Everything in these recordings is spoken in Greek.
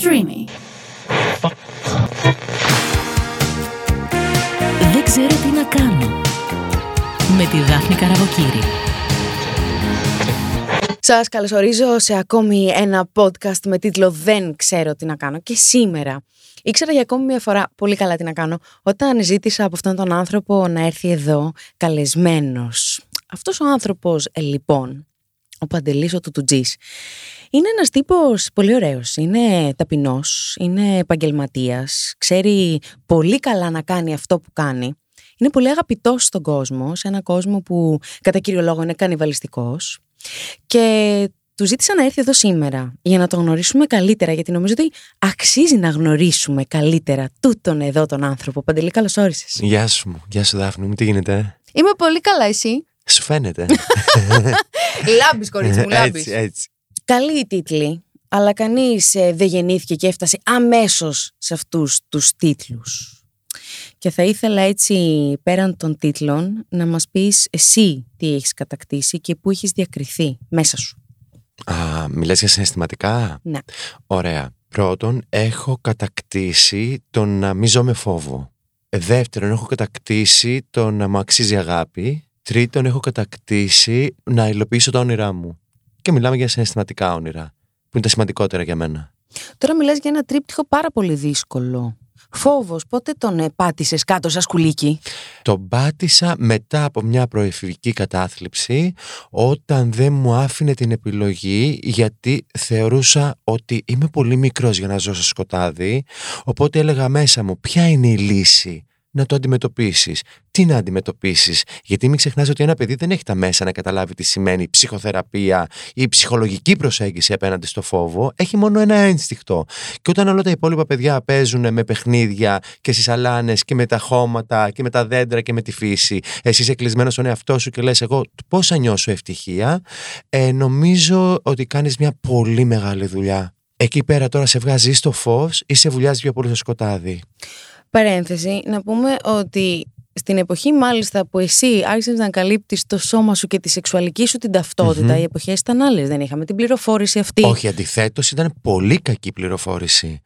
Streamy. Δεν ξέρω τι να κάνω. Με τη Δάφνη Καραβοκύρη. Σας καλωσορίζω σε ακόμη ένα podcast με τίτλο «Δεν ξέρω τι να κάνω» και σήμερα ήξερα για ακόμη μια φορά πολύ καλά τι να κάνω όταν ζήτησα από αυτόν τον άνθρωπο να έρθει εδώ καλεσμένος. Αυτός ο άνθρωπος ε, λοιπόν, ο Παντελής ο Τουτουτζής, είναι ένας τύπος πολύ ωραίος, είναι ταπεινός, είναι επαγγελματίας, ξέρει πολύ καλά να κάνει αυτό που κάνει. Είναι πολύ αγαπητός στον κόσμο, σε ένα κόσμο που κατά κύριο λόγο είναι κανιβαλιστικός και του ζήτησα να έρθει εδώ σήμερα για να τον γνωρίσουμε καλύτερα, γιατί νομίζω ότι αξίζει να γνωρίσουμε καλύτερα τούτον εδώ τον άνθρωπο. Παντελή, καλώς όρισες. Γεια σου, γεια σου Δάφνη μου, τι γίνεται; Είμαι πολύ καλά, εσύ; Σου φαίνεται. λάμπεις, κορίτσι μου, λάμπεις. έτσι, έτσι. Καλή η τίτλη, αλλά κανείς δεν γεννήθηκε και έφτασε αμέσως σε αυτούς τους τίτλους. Και θα ήθελα έτσι πέραν των τίτλων να μας πεις εσύ τι έχεις κατακτήσει και πού έχεις διακριθεί μέσα σου. Α, μιλάς για συναισθηματικά; Ναι. Ωραία. Πρώτον, έχω κατακτήσει το να μην ζω με φόβο. Δεύτερον, έχω κατακτήσει το να μου αξίζει αγάπη. Τρίτον, έχω κατακτήσει να υλοποιήσω τα όνειρά μου. Και μιλάμε για συναισθηματικά όνειρα, που είναι τα σημαντικότερα για μένα. Τώρα μιλάς για ένα τρίπτυχο πάρα πολύ δύσκολο. Φόβος, πότε τον ε, πάτησες κάτω σαν σκουλίκι; Τον πάτησα μετά από μια προεφηβική κατάθλιψη όταν δεν μου άφηνε την επιλογή γιατί θεωρούσα ότι είμαι πολύ μικρός για να ζω στο σκοτάδι οπότε έλεγα μέσα μου ποια είναι η λύση να το αντιμετωπίσεις. Τι να αντιμετωπίσεις, Γιατί μην ξεχνάς ότι ένα παιδί δεν έχει τα μέσα να καταλάβει τι σημαίνει ψυχοθεραπεία ή ψυχολογική προσέγγιση απέναντι στο φόβο. Έχει μόνο ένα ένστικτο. Και όταν όλα τα υπόλοιπα παιδιά παίζουν με παιχνίδια και στις αλάνες και με τα χώματα και με τα δέντρα και με τη φύση, εσύ είσαι κλεισμένος στον εαυτό σου και λες: Εγώ πώς θα νιώσω ευτυχία, ε, νομίζω ότι κάνεις μια πολύ μεγάλη δουλειά. Εκεί πέρα τώρα σε βγάζεις στο φως ή σε βουλιάζει πιο πολύ στο σκοτάδι; Παρένθεση, να πούμε ότι στην εποχή μάλιστα που εσύ άρχισες να καλύπτεις το σώμα σου και τη σεξουαλική σου την ταυτότητα, οι εποχές ήταν άλλες. Δεν είχαμε την πληροφόρηση αυτή. Όχι, αντιθέτως ήταν πολύ κακή πληροφόρηση.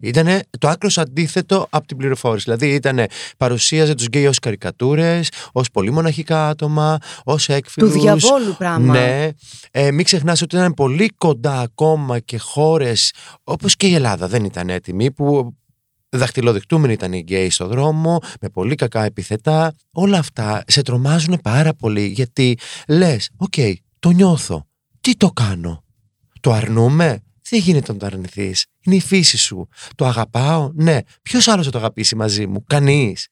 Ήταν το άκρος αντίθετο από την πληροφόρηση. Δηλαδή, ήταν παρουσίαζε τους γκέι ως καρικατούρες, ως πολύ μοναχικά άτομα, ως έκφυλους. Του διαβόλου πράγμα. Ναι. Ε, μην ξεχνάς ότι ήταν πολύ κοντά ακόμα και χώρες όπως και η Ελλάδα δεν ήταν έτοιμοι, που Δαχτυλοδεικτούμενοι ήταν οι γκέι στο δρόμο, με πολύ κακά επίθετα. Όλα αυτά σε τρομάζουν πάρα πολύ γιατί λες, οκ, το νιώθω. Τι το κάνω; Το αρνούμαι; Δεν γίνεται να το αρνηθείς; Είναι η φύση σου. Το αγαπάω; Ναι. Ποιος άλλος θα το αγαπήσει μαζί μου; Κανείς.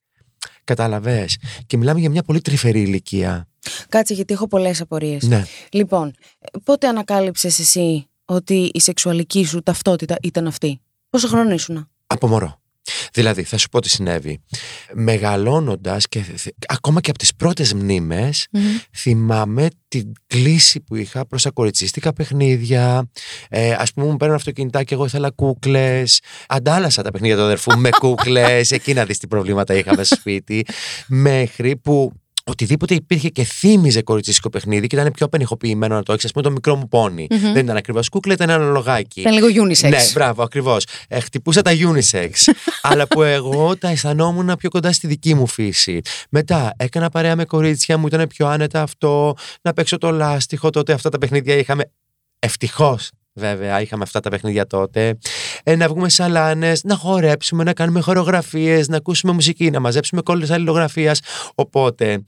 Κατάλαβε. Και μιλάμε για μια πολύ τρυφερή ηλικία. Κάτσε, γιατί έχω πολλές απορίες. Ναι. Λοιπόν, πότε ανακάλυψες εσύ ότι η σεξουαλική σου ταυτότητα ήταν αυτή; Πόσο χρόνο ήσουν. Από μωρό. Δηλαδή, θα σου πω τι συνέβη. Μεγαλώνοντας και ακόμα και από τις πρώτες θυμάμαι την κλίση που είχα προς ακοριτσίστικα παιχνίδια. Ε, Α πούμε, μου παίρνουν αυτοκινητά και εγώ ήθελα κούκλες. Αντάλλασα τα παιχνίδια του αδερφού με κούκλες. Εκεί να δεις τι προβλήματα είχαμε στο σπίτι. Μέχρι που οτιδήποτε υπήρχε και θύμιζε κοριτσίσικο παιχνίδι και ήταν πιο απενεχοποιημένο να το έχεις. Α πούμε, το μικρό μου πονι Δεν ήταν ακριβώς κούκλα, ήταν ένα λογάκι. Ήταν λίγο unisex. Ναι, μπράβο, ακριβώς. Ε, χτυπούσα τα unisex. αλλά που εγώ τα αισθανόμουν πιο κοντά στη δική μου φύση. Μετά έκανα παρέα με κορίτσια μου, ήταν πιο άνετα αυτό. Να παίξω το λάστιχο. Τότε αυτά τα παιχνίδια είχαμε. Ευτυχώς βέβαια, είχαμε αυτά τα παιχνίδια τότε. Ε, να βγούμε σαλάνες, να χορέψουμε, να κάνουμε χορογραφίες, να ακούσουμε μουσική, να μαζέψουμε κόλλες αλληλογραφίας. Οπότε,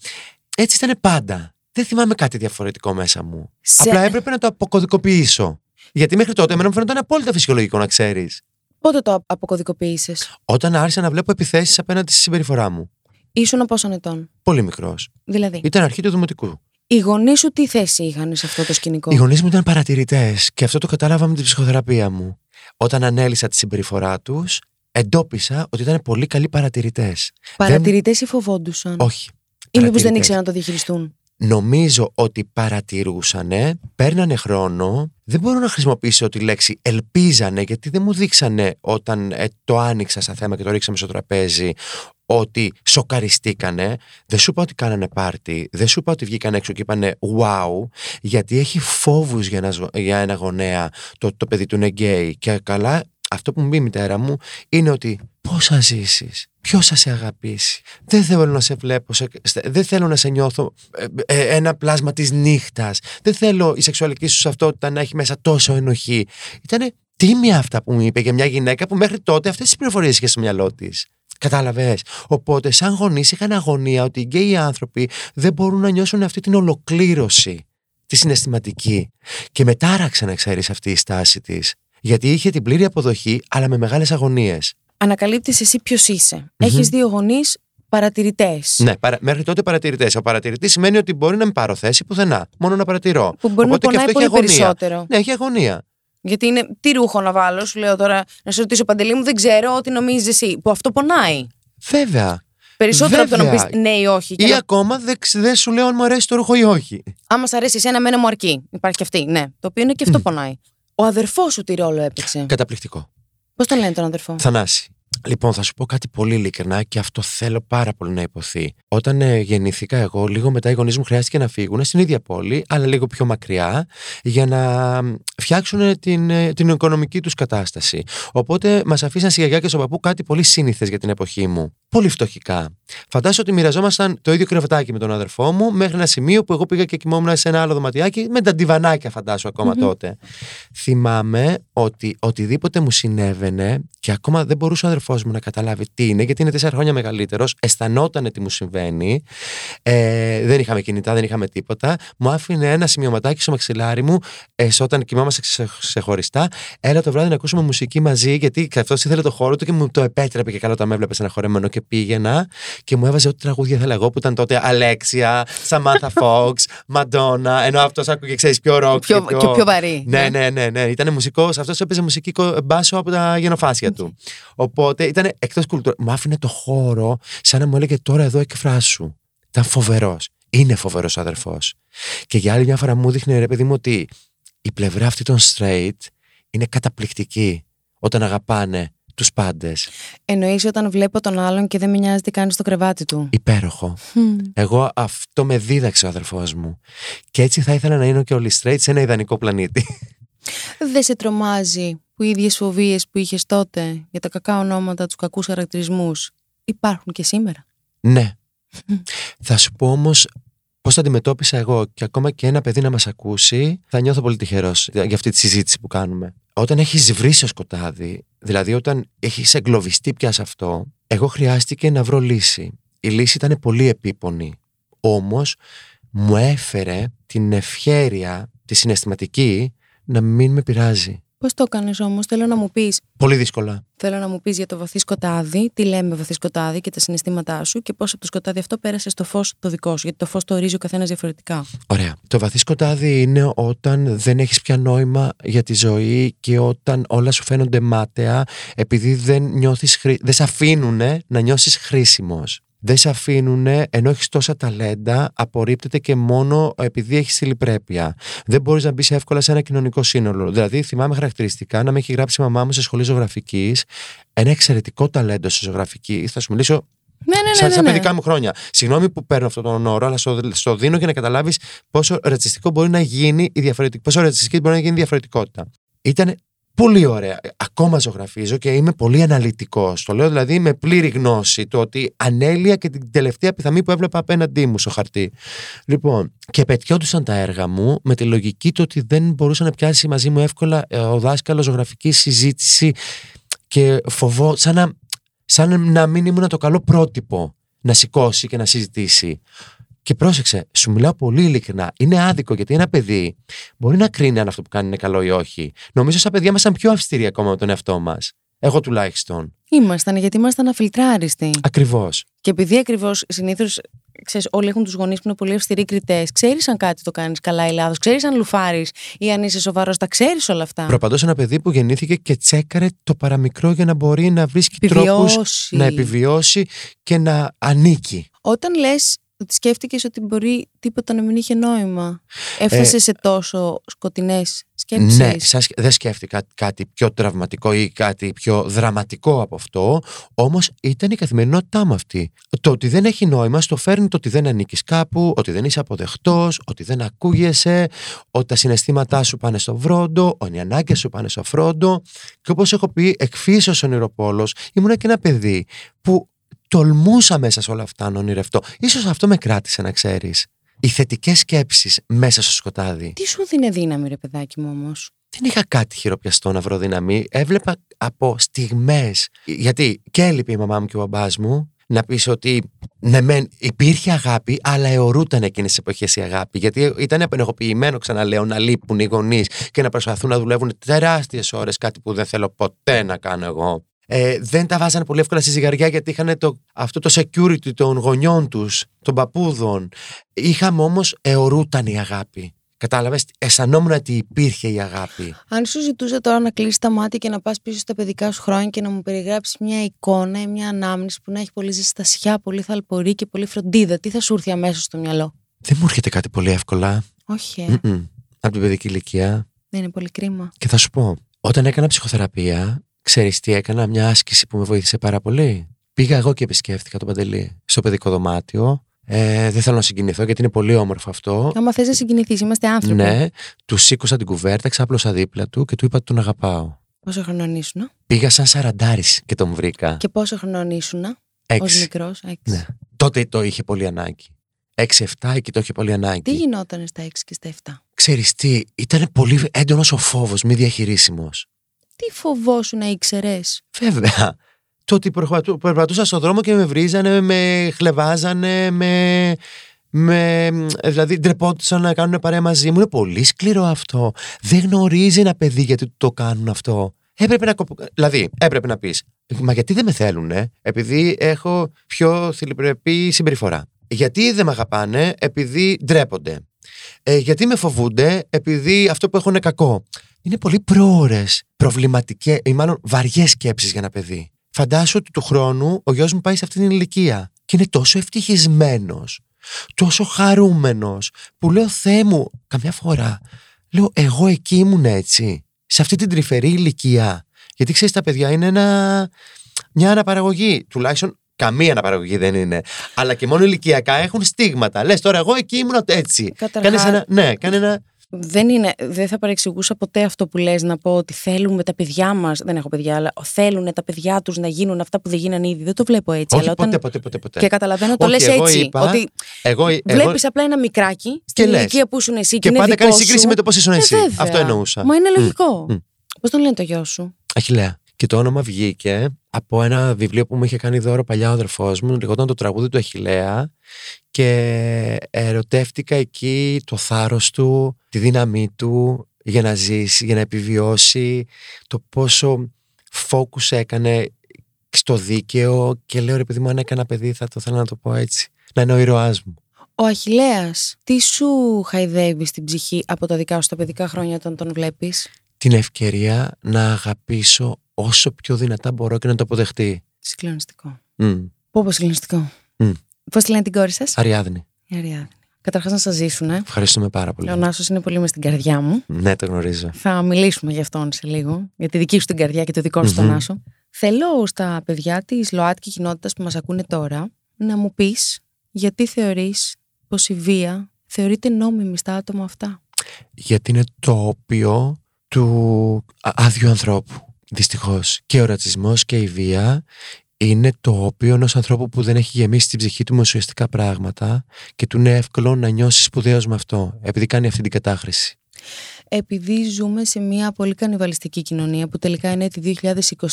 έτσι ήταν πάντα. Δεν θυμάμαι κάτι διαφορετικό μέσα μου. Απλά έπρεπε να το αποκωδικοποιήσω. Γιατί μέχρι τότε εμένα μου φαίνονταν απόλυτα φυσιολογικό να ξέρεις. Πότε το αποκωδικοποίησες, Όταν άρχισα να βλέπω επιθέσεις απέναντι στη συμπεριφορά μου. Ήσουν πόσων ετών; Πολύ μικρός. Δηλαδή; Ήταν αρχή του δημοτικού. Οι γονείς σου τι θέση είχαν σε αυτό το σκηνικό; Οι γονείς μου ήταν παρατηρητές και αυτό το κατάλαβα με την ψυχοθεραπεία μου. Όταν ανέλησα τη συμπεριφορά τους, εντόπισα ότι ήταν πολύ καλοί παρατηρητές. Παρατηρητές ή φοβόντουσαν; Όχι. Ή μήπως δεν ήξεραν να το διαχειριστούν; Νομίζω ότι παρατηρούσαν, παίρνανε χρόνο. Δεν μπορώ να χρησιμοποιήσω τη λέξη ελπίζανε, γιατί δεν μου δείξανε όταν ε, το άνοιξα σαν θέμα και το ρίξαμε στο τραπέζι ότι σοκαριστήκανε, δεν σου είπα ότι κάνανε πάρτι, δεν σου είπα ότι βγήκαν έξω και είπανε wow, γιατί έχει φόβους για ένα, για ένα γονέα το, το παιδί του είναι γκέι και καλά αυτό που μου πει η μητέρα μου είναι ότι πώς θα ζήσεις, ποιος θα σε αγαπήσει; Δεν θέλω να σε βλέπω, σε- στε- δεν θέλω να σε νιώθω ε, ε, ένα πλάσμα της νύχτας. Δεν θέλω η σεξουαλική σου αυτότητα να έχει μέσα τόσο ενοχή. Ήταν τίμια αυτά που μου είπε για μια γυναίκα που μέχρι τότε αυτές τις πληροφορίες είχε στο μυαλό της. Κατάλαβες. Οπότε, σαν γονείς, είχαν αγωνία ότι οι γκέι άνθρωποι δεν μπορούν να νιώσουν αυτή την ολοκλήρωση, τη συναισθηματική. Και μετάραξε να ξέρεις αυτή η στάση της. Γιατί είχε την πλήρη αποδοχή, αλλά με μεγάλες αγωνίες. Ανακαλύπτεις εσύ ποιος είσαι. Έχεις δύο γονείς παρατηρητές. Ναι, παρα... μέχρι τότε παρατηρητές. Ο παρατηρητής σημαίνει ότι μπορεί να μην πάρω θέση πουθενά. Μόνο να παρατηρώ. Που μπορεί Οπότε να και πονάει αυτό έχει πολύ αγωνία. περισσότερο. Ναι, έχει αγωνία. Γιατί είναι τι ρούχο να βάλω, σου λέω τώρα να σε ρωτήσω παντελή μου, δεν ξέρω ό,τι νομίζεις εσύ. Που αυτό πονάει. Βέβαια. Περισσότερο από το να Βέβαια. πεις ναι ή όχι. Και Ή να- ακόμα δεν δεν σου λέω αν μου αρέσει το ρούχο ή όχι. Άμα σ' αρέσει εσένα, εμένα μου αρκεί. Υπάρχει και αυτή, ναι. Το οποίο είναι και αυτό πονάει. Ο αδερφός σου τι ρόλο έπαιξε; Καταπληκτικό. Πώς τον λένε τον αδερφό; Θανάση. Λοιπόν, θα σου πω κάτι πολύ ειλικρινά και αυτό θέλω πάρα πολύ να υποθεί. Όταν ε, γεννήθηκα εγώ, λίγο μετά οι γονείς μου χρειάστηκε να φύγουν στην ίδια πόλη, αλλά λίγο πιο μακριά, για να μ, φτιάξουν την, ε, την οικονομική τους κατάσταση. Οπότε μας αφήσαν στη γιαγιά και στον παππού κάτι πολύ σύνηθες για την εποχή μου. Πολύ φτωχικά. Φαντάζομαι ότι μοιραζόμασταν το ίδιο κρεβατάκι με τον αδερφό μου μέχρι ένα σημείο που εγώ πήγα και κοιμόμουν σε ένα άλλο δωματιάκι με τα ντιβανάκια, φαντάσου ακόμα τότε. Θυμάμαι ότι οτιδήποτε μου συνέβαινε και ακόμα δεν μπορούσε ο αδερφό μου να καταλάβει τι είναι, γιατί είναι τέσσερα χρόνια μεγαλύτερος, αισθανόταν τι μου συμβαίνει. Ε, δεν είχαμε κινητά, δεν είχαμε τίποτα. Μου άφηνε ένα σημειωματάκι στο μαξιλάρι μου ε, σε- όταν κοιμάμαστε ξε- ξεχωριστά. Έλα το βράδυ να ακούσουμε μουσική μαζί, γιατί αυτός ήθελε το χώρο του και μου το επέτρεπε και καλά όταν με έβλεπες σε ένα χορεμένο και πήγαινα και μου έβαζε ό,τι τραγούδια ήθελα εγώ που ήταν τότε Αλέξια, Σαμάνθα Φόξ, Μαντόνα, ενώ αυτός άκουγε, ξέρεις, πιο ροκ. Πιο, και πιο βαρύ. Ναι, ναι, ναι, ναι. Ήταν μουσικός. Αυτός έπαιζε μουσική κο- μπάσο από τα γενοφάσια του. Οπότε ήταν εκτός κουλτούρα. Μου άφηνε το χώρο σαν να μου έλεγε τώρα εδώ εκφράσου. Ήταν φοβερός. Είναι φοβερός αδερφός. Και για άλλη μια φορά μου δείχνει ρε παιδί μου ότι η πλευρά αυτή των straight είναι καταπληκτική όταν αγαπάνε τους πάντες. Εννοείς όταν βλέπω τον άλλον και δεν με νοιάζει τι κάνει στο κρεβάτι του. Υπέροχο. Μμμ. Εγώ αυτό με δίδαξε ο αδερφός μου. Και έτσι θα ήθελα να είναι και όλοι straight σε ένα ιδανικό πλανήτη. Δεν σε τρομάζει που οι ίδιες φοβίες που είχες τότε για τα κακά ονόματα, τους κακούς χαρακτηρισμούς υπάρχουν και σήμερα; Ναι. θα σου πω όμως πώς τα αντιμετώπισα εγώ και ακόμα και ένα παιδί να μας ακούσει, θα νιώθω πολύ τυχερός για αυτή τη συζήτηση που κάνουμε. Όταν έχεις βρει στο σκοτάδι, δηλαδή όταν έχεις εγκλωβιστεί πια σε αυτό, εγώ χρειάστηκε να βρω λύση. Η λύση ήταν πολύ επίπονη. Όμως μου έφερε την ευχέρεια, τη συναισθηματική, να μην με πειράζει. Πώς το έκανες όμως, θέλω να μου πεις. Πολύ δύσκολα. Θέλω να μου πεις για το βαθύ σκοτάδι, τι λέμε βαθύ σκοτάδι και τα συναισθήματά σου και πώς από το σκοτάδι αυτό πέρασε στο φως το δικό σου. Γιατί το φως το ορίζει ο καθένας διαφορετικά. Ωραία. Το βαθύ σκοτάδι είναι όταν δεν έχεις πια νόημα για τη ζωή και όταν όλα σου φαίνονται μάταια επειδή δεν, νιώθεις, χρή- δεν σε αφήνουν να νιώσεις χρήσιμος. Δεν σε αφήνουν ενώ έχεις τόσα ταλέντα, απορρίπτεται και μόνο επειδή έχεις συλληπρέπεια. Δεν μπορείς να μπεις εύκολα σε ένα κοινωνικό σύνολο. Δηλαδή, θυμάμαι χαρακτηριστικά να με έχει γράψει η μαμά μου σε σχολή ζωγραφικής ένα εξαιρετικό ταλέντο στη ζωγραφική. Θα σου μιλήσω Ναι, ναι, ναι. σαν, ναι, σαν ναι. παιδικά μου χρόνια. Συγγνώμη που παίρνω αυτόν τον όρο, αλλά στο, στο δίνω για να καταλάβεις πόσο ρατσιστικό μπορεί να γίνει η διαφορετική, πόσο ρατσιστική μπορεί να γίνει η διαφορετικότητα. Ήταν πολύ ωραία. Ακόμα ζωγραφίζω και είμαι πολύ αναλυτικός. Το λέω δηλαδή με πλήρη γνώση το ότι ανέλυα και την τελευταία πιθαμή που έβλεπα απέναντί μου στο χαρτί. Λοιπόν, και πετιόντουσαν τα έργα μου με τη λογική του ότι δεν μπορούσε να πιάσει μαζί μου εύκολα ε, ο δάσκαλος ζωγραφική συζήτηση και φοβό, σαν να, σαν να μην ήμουν το καλό πρότυπο να σηκώσει και να συζητήσει. Και πρόσεξε, σου μιλάω πολύ ειλικρινά. Είναι άδικο γιατί ένα παιδί μπορεί να κρίνει αν αυτό που κάνει είναι καλό ή όχι. Νομίζω σαν παιδιά ήμασταν πιο αυστηροί ακόμα με τον εαυτό μας. Εγώ τουλάχιστον. Ήμασταν γιατί ήμασταν αφιλτράριστοι. Ακριβώς. Και επειδή ακριβώς συνήθως. Ξέρεις, όλοι έχουν τους γονείς που είναι πολύ αυστηροί κριτές. Ξέρεις αν κάτι το κάνεις καλά ή λάθος. Ξέρεις αν λουφάρεις ή αν είσαι σοβαρός. Τα ξέρεις όλα αυτά. Προπαντός ένα παιδί που γεννήθηκε και τσέκαρε το παραμικρό για να μπορεί να βρίσκει τρόπους Επιβιώσει. να επιβιώσει και να ανήκει. Όταν λες ότι σκέφτηκες ότι μπορεί τίποτα να μην είχε νόημα, έφτασες Ε, σε τόσο σκοτεινές σκέψεις; Ναι, σαν σκε- δεν σκέφτηκα κάτι πιο τραυματικό ή κάτι πιο δραματικό από αυτό, όμως ήταν η καθημερινότητά μου αυτή. Το ότι δεν έχει νόημα στο φέρνει το ότι δεν ανήκεις κάπου, ότι δεν είσαι αποδεχτός, ότι δεν ακούγεσαι, ότι τα συναισθήματά σου πάνε στο βρόντο, ότι οι ανάγκες σου πάνε στο φρόντο. Και όπως έχω πει, εκφύσεως ονειροπόλος, ήμουν και ένα παιδί που τολμούσα μέσα σε όλα αυτά να ονειρευτώ. Ίσως αυτό με κράτησε να ξέρεις. Οι θετικές σκέψεις μέσα στο σκοτάδι. Τι σου δίνει δύναμη, ρε παιδάκι μου όμως; Δεν είχα κάτι χειροπιαστό να βρω δύναμη. Έβλεπα από στιγμές. Γιατί και έλειπε η μαμά μου και ο μπαμπάς μου. Να πεις ότι ναι, μεν υπήρχε αγάπη, αλλά αιωρούταν εκείνες τις εποχές η αγάπη. Γιατί ήταν απενεχοποιημένο, ξαναλέω, να λείπουν οι γονείς και να προσπαθούν να δουλεύουν τεράστιες ώρες, κάτι που δεν θέλω ποτέ να κάνω εγώ. Ε, δεν τα βάζανε πολύ εύκολα στη ζυγαριά γιατί είχαν το, αυτό το security των γονιών τους, των παππούδων. Είχαμε όμως αιωρούταν η αγάπη. Κατάλαβες, αισθανόμουν ότι υπήρχε η αγάπη. Αν σου ζητούσα τώρα να κλείσεις τα μάτια και να πας πίσω στα παιδικά σου χρόνια και να μου περιγράψεις μια εικόνα ή μια ανάμνηση που να έχει πολύ ζεστασιά, πολύ θαλπορή και πολύ φροντίδα, τι θα σου έρθει αμέσως στο μυαλό; Δεν μου έρχεται κάτι πολύ εύκολα. Όχι, ε. Mm-mm. Από την παιδική ηλικία. δεν είναι πολύ κρίμα. Και θα σου πω, όταν έκανα ψυχοθεραπεία, ξέρεις τι έκανα, μια άσκηση που με βοήθησε πάρα πολύ. Πήγα εγώ και επισκέφτηκα τον Παντελή στο παιδικό δωμάτιο. Ε, δεν θέλω να συγκινηθώ γιατί είναι πολύ όμορφο αυτό. Άμα θες να συγκινηθείς, είμαστε άνθρωποι. Ναι, του σήκωσα την κουβέρτα, ξάπλωσα δίπλα του και του είπα ότι τον αγαπάω. Πόσο χρονών ήσουν, Πήγα σαν σαραντάρι και τον βρήκα. και πόσο χρονών ήσουν, ως Έξι. μικρός. Ναι. Τότε το είχε πολύ ανάγκη. 6-7 εκεί το είχε πολύ ανάγκη. Τι γινόταν στα 6 και στα 7. Ξέρεις τι, ήταν πολύ έντονος ο φόβος, μη διαχειρίσιμος. Τι φοβόσου να ήξερες; Βέβαια. Το ότι προχωράτου- περπατούσα στον δρόμο και με βρίζανε, με χλεβάζανε, με, με, δηλαδή ντρεπόντουσαν να κάνουν παρέα μαζί μου. Είναι πολύ σκληρό αυτό. Δεν γνωρίζει ένα παιδί γιατί το κάνουν αυτό. Έπρεπε να, κοπ- δηλαδή, έπρεπε να πεις, μα γιατί δεν με θέλουν, επειδή έχω πιο θηλυπρεπή συμπεριφορά. Γιατί δεν με αγαπάνε, επειδή ντρέπονται. Ε, γιατί με φοβούνται, επειδή αυτό που έχουν είναι κακό. Είναι πολύ πρόορες, προβληματικές ή μάλλον βαριές σκέψεις για ένα παιδί. Φαντάσου ότι του χρόνου ο γιος μου πάει σε αυτήν την ηλικία και είναι τόσο ευτυχισμένος, τόσο χαρούμενος, που λέω Θεέ μου, καμιά φορά, λέω εγώ εκεί ήμουν έτσι, σε αυτή την τρυφερή ηλικία. Γιατί ξέρεις τα παιδιά είναι ένα, μια αναπαραγωγή, τουλάχιστον καμία αναπαραγωγή δεν είναι. Αλλά και μόνο ηλικιακά έχουν στίγματα. Λες τώρα εγώ εκεί ήμουν έτσι. Καταρχάς- Κάνεις ένα, ναι, κάνε ένα Δεν, είναι, δεν θα παρεξηγούσα ποτέ αυτό που λες να πω ότι θέλουμε τα παιδιά μας, δεν έχω παιδιά, αλλά θέλουν τα παιδιά τους να γίνουν αυτά που δεν γίνανε ήδη. Δεν το βλέπω έτσι. Όχι αλλά όταν... ποτέ, ποτέ, ποτέ, ποτέ. Και καταλαβαίνω, το Όχι, λες εγώ έτσι. είπα- ότι Εγώ, εγώ, βλέπεις απλά ένα μικράκι στην λες. ηλικία που ήσουν εσύ και, και είναι πάντα δικό κάνεις σου. σύγκριση με το πώς ήσουν Ε, εσύ. βέβαια. Αυτό εννοούσα. Μα είναι Μμ. λογικό. Μμ. Πώς τον λένε το γιο σου; Αχιλέα. Και το όνομα βγήκε από ένα βιβλίο που μου είχε κάνει δώρο παλιά ο αδερφός μου. Λεγόταν το τραγούδι του Αχιλέα. Και ερωτεύτηκα εκεί το θάρρος του, τη δύναμή του για να ζήσει, για να επιβιώσει, το πόσο focus έκανε στο δίκαιο και λέω ρε παιδί μου αν έκανα παιδί θα το θέλω να το πω έτσι. Να είναι ο ήρωάς μου. Ο Αχιλέας, τι σου χαϊδεύει στην ψυχή από τα δικά σου τα παιδικά χρόνια όταν τον βλέπεις; Την ευκαιρία να αγαπήσω όσο πιο δυνατά μπορώ και να το αποδεχτεί. Συγκλονιστικό. Μμ. Πω πω συγκλονιστικό. Μμ. Πώς τη λένε την κόρη σας; Αριάδνη. Η Αριάδνη. Καταρχάς να σας ζήσουν. Ε. Ευχαριστούμε πάρα πολύ. Ο Νάσος είναι πολύ μες στην καρδιά μου. Ναι, το γνωρίζω. Θα μιλήσουμε γι' αυτόν σε λίγο, για τη δική σου την καρδιά και το δικό σου τον Μμμ. Νάσο. Θέλω στα παιδιά της ΛΟΑΤΚΙ κοινότητας που μας ακούνε τώρα να μου πεις γιατί θεωρείς πως η βία θεωρείται νόμιμη στα άτομα αυτά. Γιατί είναι το όπιο του α- άδειου ανθρώπου. Δυστυχώς. Και ο ρατσισμός και η βία είναι το όπιο ενός ανθρώπου που δεν έχει γεμίσει την ψυχή του με ουσιαστικά πράγματα και του είναι εύκολο να νιώσει σπουδαίος με αυτό, επειδή κάνει αυτή την κατάχρηση. Επειδή ζούμε σε μια πολύ κανιβαλιστική κοινωνία που τελικά είναι τη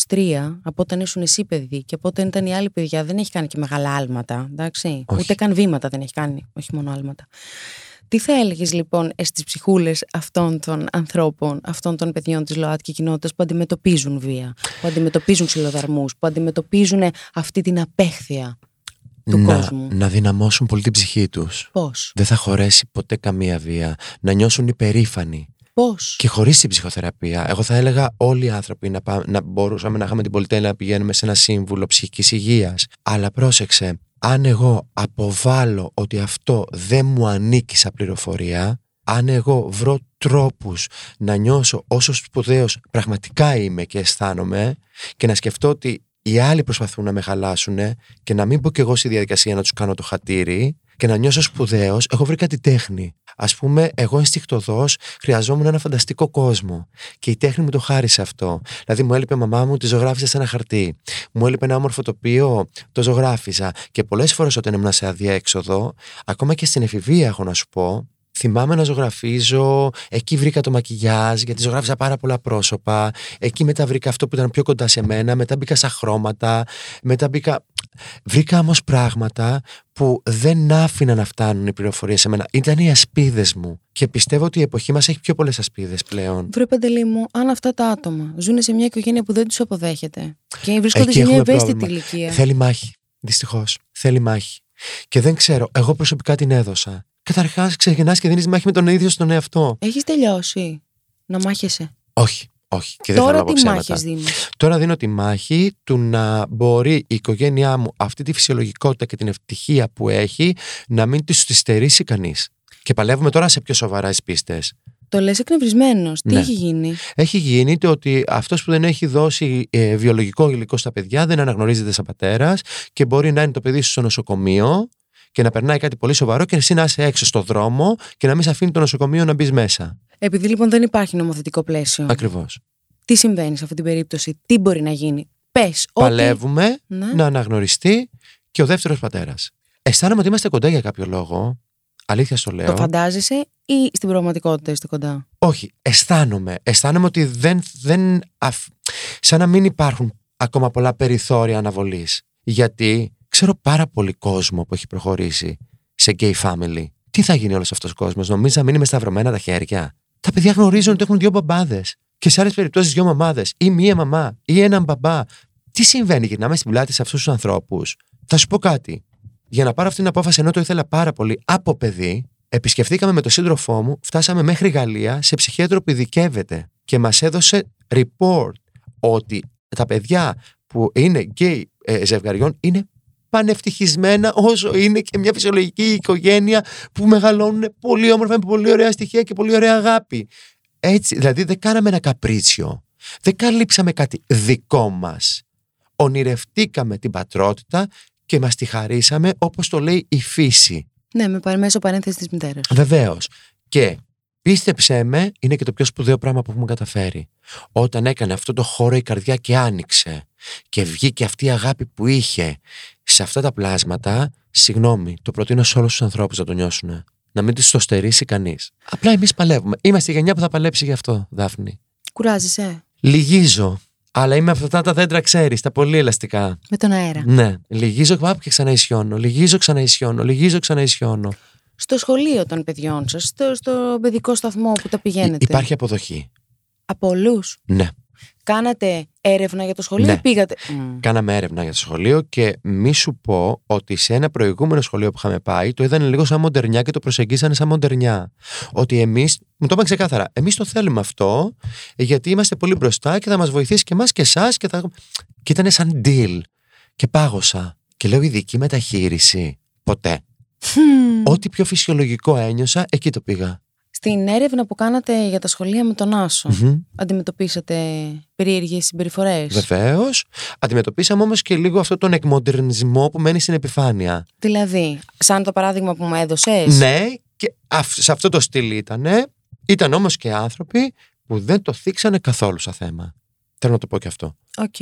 2023, από όταν ήσουν εσύ παιδί και από όταν ήταν οι άλλοι παιδιά, δεν έχει κάνει και μεγάλα άλματα, εντάξει. Όχι. Ούτε καν βήματα δεν έχει κάνει, όχι μόνο άλματα. Τι θα έλεγες λοιπόν στις ψυχούλες αυτών των ανθρώπων, αυτών των παιδιών της ΛΟΑΤΚΙ κοινότητας που αντιμετωπίζουν βία, που αντιμετωπίζουν ξυλοδαρμούς, που αντιμετωπίζουν αυτή την απέχθεια του να, κόσμου; να δυναμώσουν πολύ την ψυχή τους. Πώς, Δεν θα χωρέσει ποτέ καμία βία. Να νιώσουν υπερήφανοι. Πώς; Και χωρίς την ψυχοθεραπεία, εγώ θα έλεγα όλοι οι άνθρωποι να, πά- να μπορούσαμε να είχαμε την πολυτέλεια να πηγαίνουμε σε ένα σύμβουλο ψυχικής υγείας. Αλλά πρόσεξε, αν εγώ αποβάλω ότι αυτό δεν μου ανήκει σαν πληροφορία, αν εγώ βρω τρόπους να νιώσω όσο σπουδαίος πραγματικά είμαι και αισθάνομαι και να σκεφτώ ότι οι άλλοι προσπαθούν να με χαλάσουν και να μην πω κι εγώ στη διαδικασία να τους κάνω το χατήρι και να νιώσω σπουδαίος, έχω βρει κάτι τέχνη. Α πούμε, εγώ ενστικτοδός χρειαζόμουν ένα φανταστικό κόσμο. Και η τέχνη μου το χάρισε αυτό. Δηλαδή, μου έλειπε η μαμά μου, τη ζωγράφιζα σε ένα χαρτί. Μου έλειπε ένα όμορφο τοπίο, το ζωγράφιζα. Και πολλές φορές όταν ήμουν σε αδιέξοδο, ακόμα και στην εφηβεία, έχω να σου πω, θυμάμαι να ζωγραφίζω. Εκεί βρήκα το μακιγιάζ, γιατί ζωγράφιζα πάρα πολλά πρόσωπα. Εκεί μετά βρήκα αυτό που ήταν πιο κοντά σε μένα. Μετά μπήκα στα χρώματα. Μετά μπήκα. Βρήκα όμως πράγματα που δεν άφηναν να φτάνουν οι πληροφορίες σε μένα. Ήταν οι ασπίδες μου. Και πιστεύω ότι η εποχή μας έχει πιο πολλές ασπίδες πλέον. Βρε Παντελή μου, αν αυτά τα άτομα ζουν σε μια οικογένεια που δεν τους αποδέχεται και βρίσκονται Εκεί σε μια έχουμε ευαίσθητη πρόβλημα. ηλικία. Θέλει μάχη. Δυστυχώς. Θέλει μάχη. Και δεν ξέρω, εγώ προσωπικά την έδωσα. Καταρχάς, ξεκινάς και δίνεις μάχη με τον ίδιο στον εαυτό. Έχεις τελειώσει να μάχεσαι. Όχι, όχι. Και δεν θέλω Τώρα να πω τι ψέματα. μάχες δίνεις; Τώρα δίνω τη μάχη του να μπορεί η οικογένειά μου αυτή τη φυσιολογικότητα και την ευτυχία που έχει να μην τη τη στερήσει κανείς. Και παλεύουμε τώρα σε πιο σοβαρά πίστες. Το λες εκνευρισμένος. Τι Ναι. έχει γίνει; Έχει γίνει το ότι αυτός που δεν έχει δώσει ε, βιολογικό υλικό στα παιδιά δεν αναγνωρίζεται σαν πατέρας και μπορεί να είναι το παιδί σου στο νοσοκομείο και να περνάει κάτι πολύ σοβαρό και εσύ να είσαι έξω στο δρόμο και να μην σε αφήνει το νοσοκομείο να μπεις μέσα. Επειδή λοιπόν δεν υπάρχει νομοθετικό πλαίσιο, Ακριβώς. τι συμβαίνει σε αυτή την περίπτωση, τι μπορεί να γίνει; Πες. Παλεύουμε Ναι. να αναγνωριστεί και ο δεύτερος πατέρας. Αισθάνομαι ότι είμαστε κοντά για κάποιο λόγο. Αλήθεια στο λέω. Το φαντάζεσαι ή στην πραγματικότητα είστε κοντά; Όχι, αισθάνομαι. Αισθάνομαι ότι δεν, δεν αφ- σαν να μην υπάρχουν ακόμα πολλά περιθώρια αναβολής. Γιατί ξέρω πάρα πολύ κόσμο που έχει προχωρήσει σε gay family. Τι θα γίνει όλος αυτός ο κόσμος, νομίζεις να μείνει με σταυρωμένα τα χέρια; Τα παιδιά γνωρίζουν ότι έχουν δύο μπαμπάδες και σε άλλες περιπτώσεις δύο μαμάδες ή μία μαμά ή έναν μπαμπά. Τι συμβαίνει, γυρνάμε στην πλάτη σε αυτούς τους ανθρώπους. Θα σου πω κάτι. Για να πάρω αυτή την απόφαση, ενώ το ήθελα πάρα πολύ από παιδί, επισκεφθήκαμε με τον σύντροφό μου, φτάσαμε μέχρι Γαλλία σε ψυχίατρο που ειδικεύεται και μας έδωσε report ότι τα παιδιά που είναι γκέι ε, ζευγαριών είναι πανευτυχισμένα όσο είναι και μια φυσιολογική οικογένεια που μεγαλώνουν πολύ όμορφα με πολύ ωραία στοιχεία και πολύ ωραία αγάπη. Έτσι, δηλαδή δεν κάναμε ένα καπρίτσιο. Δεν καλύψαμε κάτι δικό μας. Ονειρευτήκαμε την πατρότητα και μας τη χαρίσαμε όπως το λέει η φύση. Ναι, με παρ- μέσω παρένθεσης της μητέρας. Βεβαίως. Και πίστεψέ με, είναι και το πιο σπουδαίο πράγμα που έχουμε καταφέρει. Όταν έκανε αυτό το χώρο η καρδιά και άνοιξε και βγήκε αυτή η αγάπη που είχε σε αυτά τα πλάσματα, συγγνώμη, το προτείνω σε όλους τους ανθρώπους να το νιώσουν. Να μην του το στερήσει κανείς. Απλά εμείς παλεύουμε. Είμαστε η γενιά που θα παλέψει γι' αυτό, Δάφνη. Κουράζεσαι Λυγίζω. Αλλά είμαι από αυτά τα δέντρα, ξέρεις, τα πολύ ελαστικά. με τον αέρα. Ναι. Λυγίζω πάω και ξαναισιώνω. Λυγίζω, ξαναισιώνω. Λυγίζω, ξαναισιώνω. Στο σχολείο των παιδιών σας, στο, στο παιδικό σταθμό που τα πηγαίνετε. Υ- Υπάρχει αποδοχή. Από όλους; Ναι. Κάνατε έρευνα για το σχολείο Ναι. ή πήγατε; Μμ. Κάναμε έρευνα για το σχολείο και μη σου πω ότι σε ένα προηγούμενο σχολείο που είχαμε πάει το είδαν λίγο σαν μοντερνιά και το προσεγγίσανε σαν μοντερνιά. Ότι εμείς, μου το είπαν ξεκάθαρα, εμείς το θέλουμε αυτό γιατί είμαστε πολύ μπροστά και θα μας βοηθήσει και εμάς και εσάς. Και, θα... και ήταν σαν deal. Και πάγωσα. Και λέω ειδική μεταχείριση. Ποτέ. Χμ. Ό,τι πιο φυσιολογικό ένιωσα, εκεί το πήγα. Στην έρευνα που κάνατε για τα σχολεία με τον Άσο, Μμμ. αντιμετωπίσατε περίεργες συμπεριφορές; Βεβαίως. Αντιμετωπίσαμε όμως και λίγο αυτόν τον εκμοντερνισμό που μένει στην επιφάνεια. Δηλαδή, σαν το παράδειγμα που μου έδωσες; Ναι, και αυ- σε αυτό το στυλ ήταν. Ήταν όμως και άνθρωποι που δεν το θίξανε καθόλου σαν θέμα. Θέλω να το πω και αυτό. Οκ.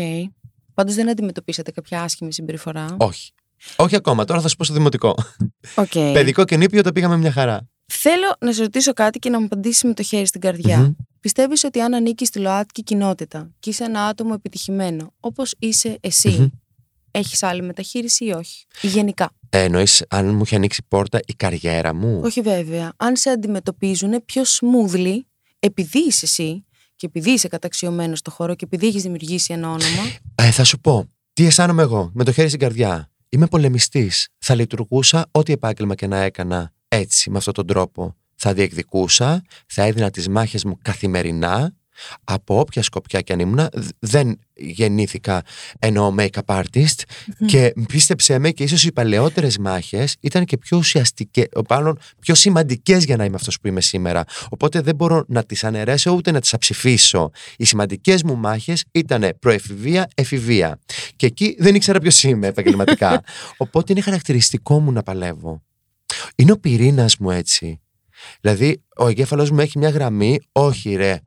Πάντως δεν αντιμετωπίσατε κάποια άσχημη συμπεριφορά; Όχι. Όχι ακόμα, τώρα θα σου πω στο δημοτικό. Οκ. Παιδικό και νήπιο τα πήγαμε μια χαρά. Θέλω να σε ρωτήσω κάτι και να μου απαντήσεις με το χέρι στην καρδιά. Μμμ. Πιστεύεις ότι αν ανήκεις στη ΛΟΑΤΚΙ κοινότητα και είσαι ένα άτομο επιτυχημένο, όπως είσαι εσύ, Μμμ. έχεις άλλη μεταχείριση ή όχι. Ή γενικά; Ε, εννοείς αν μου είχε ανοίξει πόρτα η καριέρα μου; Όχι βέβαια. Αν σε αντιμετωπίζουν πιο smoothly, επειδή είσαι εσύ και επειδή είσαι καταξιωμένος στο χώρο και επειδή έχεις δημιουργήσει ένα όνομα. Ε, θα σου πω. Τι αισθάνομαι εγώ, με το χέρι στην καρδιά. Είμαι πολεμιστής. Θα λειτουργούσα ό,τι επάγγελμα και να έκανα έτσι, με αυτόν τον τρόπο. Θα διεκδικούσα, θα έδινα τις μάχες μου καθημερινά Από όποια σκοπιά και αν ήμουν, δεν γεννήθηκα εννοώ make-up artist και πίστεψέ με και ίσως οι παλαιότερες μάχες ήταν και πιο ουσιαστικές, πάνω πιο σημαντικές για να είμαι αυτός που είμαι σήμερα. Οπότε δεν μπορώ να τις αναιρέσω ούτε να τις αψηφίσω. Οι σημαντικές μου μάχες ήταν προεφηβεία, εφηβεία. Και εκεί δεν ήξερα ποιος είμαι επαγγελματικά. Οπότε είναι χαρακτηριστικό μου να παλεύω. Είναι ο πυρήνας μου έτσι. Δηλαδή, ο εγκέφαλο μου έχει μια γραμμή, όχι ρε,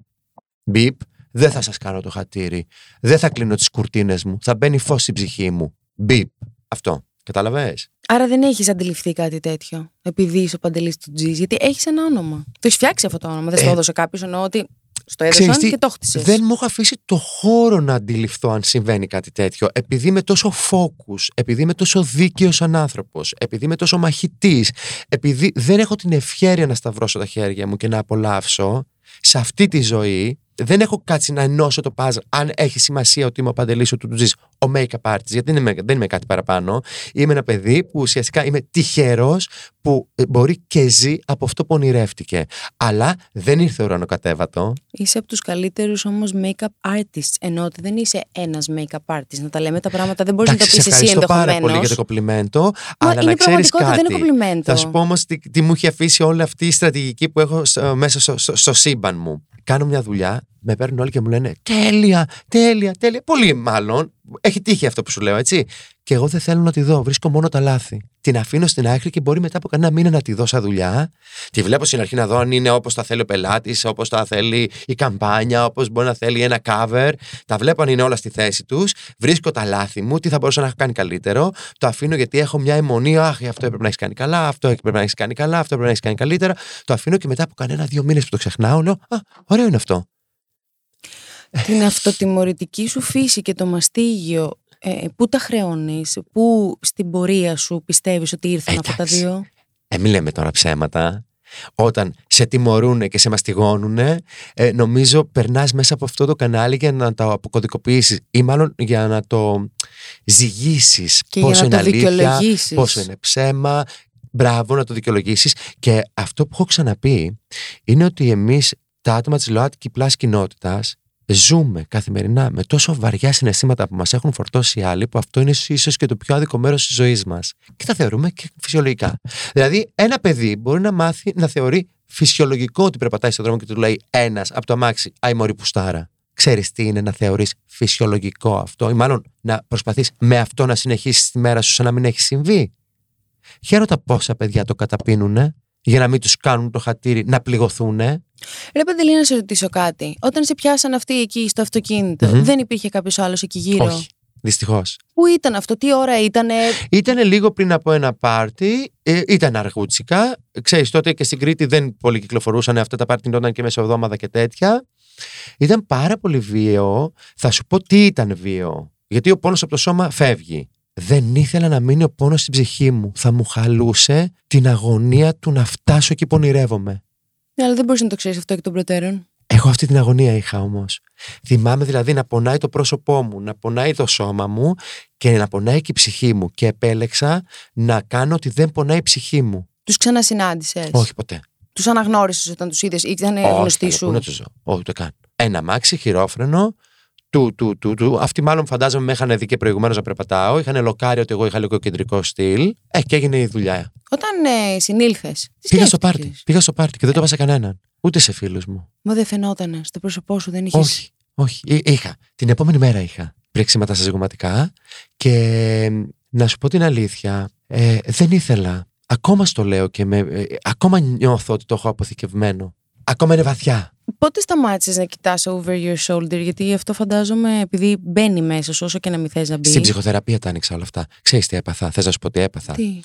μπιπ, δεν θα σας κάνω το χατήρι. Δεν θα κλείνω τις κουρτίνες μου. Θα μπαίνει φως στην ψυχή μου. Μπιπ. Αυτό. Κατάλαβες; Άρα δεν έχεις αντιληφθεί κάτι τέτοιο, επειδή είσαι ο παντελής του Τζις, γιατί έχεις ένα όνομα. Το έχεις φτιάξει αυτό το όνομα. Δεν στο Ε, έδωσε κάποιος, εννοώ ότι στο έδωσαν Ξέρεις τι, και το χτίσες. Δεν μου έχω αφήσει το χώρο να αντιληφθώ αν συμβαίνει κάτι τέτοιο. Επειδή είμαι τόσο focus, επειδή είμαι τόσο δίκαιος σαν άνθρωπος, επειδή είμαι τόσο μαχητής, επειδή δεν έχω την ευχαίρεια να σταυρώσω τα χέρια μου και να απολαύσω, σε αυτή τη ζωή δεν έχω κάτσει να ενώσω το puzzle αν έχει σημασία ότι είμαι ο παντελής του του ο make-up artist, γιατί δεν είμαι, δεν είμαι κάτι παραπάνω. Είμαι ένα παιδί που ουσιαστικά είμαι τυχερός που ε, μπορεί και ζει από αυτό που ονειρεύτηκε. Αλλά δεν ήρθε ουρανοκατέβατο. Είσαι από τους καλύτερους όμως make-up artists. Ενώ ότι δεν είσαι ένας make-up artist. Να τα λέμε τα πράγματα, δεν μπορείς να τα Εντάξει, πεις σε εσύ ευχαριστώ πάρα ενδεχομένως. πολύ για το κομπλιμέντο. Αλλά είναι να ξέρεις πραγματικότητα, κάτι. δεν είναι κομπλιμέντο. Θα σου πω όμως τι, τι μου έχει αφήσει όλη αυτή η στρατηγική που έχω στο- μέσα στο, στο, στο σύμπαν μου. Κάνω μια δουλειά, με παίρνουν όλοι και μου λένε Τέλεια, τέλεια, τέλεια. Πολύ μάλλον. Έχει τύχει αυτό που σου λέω, έτσι. Και εγώ δεν θέλω να τη δω. Βρίσκω μόνο τα λάθη. Την αφήνω στην άκρη και μπορεί μετά από κανένα μήνα να τη δω σαν δουλειά. Τη βλέπω στην αρχή να δω αν είναι όπως τα θέλει ο πελάτης, όπως τα θέλει η καμπάνια, όπως μπορεί να θέλει ένα cover. Τα βλέπω αν είναι όλα στη θέση τους. Βρίσκω τα λάθη μου, τι θα μπορούσα να έχω κάνει καλύτερο. Το αφήνω γιατί έχω μια αιμονή. Αχ, αυτό έπρεπε να έχεις κάνει καλά, αυτό έπρεπε να έχεις κάνει καλά, αυτό έπρεπε να έχεις κάνει καλύτερα. Το αφήνω και μετά από κανένα δύο μήνες που το ξεχνάω, λέω Α, ωραίο είναι αυτό. Την αυτοτιμωρητική σου φύση και το μαστίγιο, ε, πού τα χρεώνεις, πού στην πορεία σου πιστεύεις ότι ήρθαν αυτά τα Εντάξει. δύο; Ε, μην λέμε τώρα ψέματα. Όταν σε τιμωρούν και σε μαστιγώνουν, ε, νομίζω περνάς μέσα από αυτό το κανάλι για να το αποκωδικοποιήσεις ή μάλλον για να το ζυγίσεις Και πόσο για να είναι το αλήθεια, δικαιολογήσεις. πόσο είναι ψέμα, μπράβο να το δικαιολογήσεις και αυτό που έχω ξαναπεί είναι ότι εμείς τα άτομα της ΛΟΑΤΚΙ πλάς κοινότητας ζούμε καθημερινά με τόσο βαριά συναισθήματα που μας έχουν φορτώσει οι άλλοι που αυτό είναι ίσως και το πιο άδικο μέρος της ζωής μας και τα θεωρούμε και φυσιολογικά. Δηλαδή ένα παιδί μπορεί να μάθει να θεωρεί φυσιολογικό ότι περπατάει στον δρόμο και του λέει ένας από το αμάξι «Αϊ μωρή πουστάρα». Ξέρεις τι είναι να θεωρείς φυσιολογικό αυτό ή μάλλον να προσπαθείς με αυτό να συνεχίσεις τη μέρα σου σαν να μην έχει συμβεί; Χαίρομαι πόσα παιδιά το καταπίνουνε για να μην τους κάνουν το χατήρι να πληγωθούνε. Ρε Παντελή, να σε ρωτήσω κάτι. Όταν σε πιάσαν αυτοί εκεί στο αυτοκίνητο, Μμμ. δεν υπήρχε κάποιος άλλος εκεί γύρω; Όχι, δυστυχώς. Πού ήταν αυτό, τι ώρα ήταν. Ήταν λίγο πριν από ένα πάρτι, ε, ήταν αργούτσικα. Ξέρεις, τότε και στην Κρήτη δεν πολύ κυκλοφορούσαν αυτά τα πάρτι, γινόταν και μεσοβδόμαδα και τέτοια. Ήταν πάρα πολύ βίαιο. Θα σου πω τι ήταν βίαιο. Γιατί ο πόνος από το σώμα φεύγει. Δεν ήθελα να μείνει ο πόνος στην ψυχή μου. Θα μου χαλούσε την αγωνία του να φτάσω εκεί που ονειρεύομαι. Ναι, αλλά δεν μπορείς να το ξέρεις αυτό εκ των προτέρων. Έχω αυτή την αγωνία είχα όμως. Θυμάμαι δηλαδή να πονάει το πρόσωπό μου, να πονάει το σώμα μου και να πονάει και η ψυχή μου. Και επέλεξα να κάνω ότι δεν πονάει η ψυχή μου. Τους ξανασυνάντησες; Όχι ποτέ. Τους αναγνώρισες όταν τους είδες, ήταν Όχι, γνωστοί καλέ, σου; Πού να τους ζω. Όχι, ούτε καν. Ένα μάξι, χειρόφρενο. Του, του, του, του. Αυτοί μάλλον φαντάζομαι με είχαν δει και προηγουμένως να περπατάω. Είχαν λοκάρει ότι εγώ είχα λίγο κεντρικό στυλ. Ε, και έγινε η δουλειά. Όταν ε, συνήλθες. Πήγα στο πάρτι. Πήγα στο πάρτι και δεν το είπα σε κανέναν. Ούτε σε φίλους μου. Μα δεν φαινόταν. Στο πρόσωπό σου δεν είχες; Όχι. Όχι. Εί- Είχα. Την επόμενη μέρα είχα πρίξιματα στα ζυγωματικά και ε, να σου πω την αλήθεια, ε, δεν ήθελα. Ακόμα στο λέω και με, ε, ακόμα νιώθω ότι το έχω αποθηκευμένο. Ακόμα είναι βαθιά. Πότε σταμάτησες να κοιτάς over your shoulder, γιατί αυτό φαντάζομαι επειδή μπαίνει μέσα σου όσο και να μην θες να μπεις. Στην ψυχοθεραπεία τα άνοιξα όλα αυτά. Ξέρεις τι έπαθα. Θες να σου πω τι έπαθα. Τι;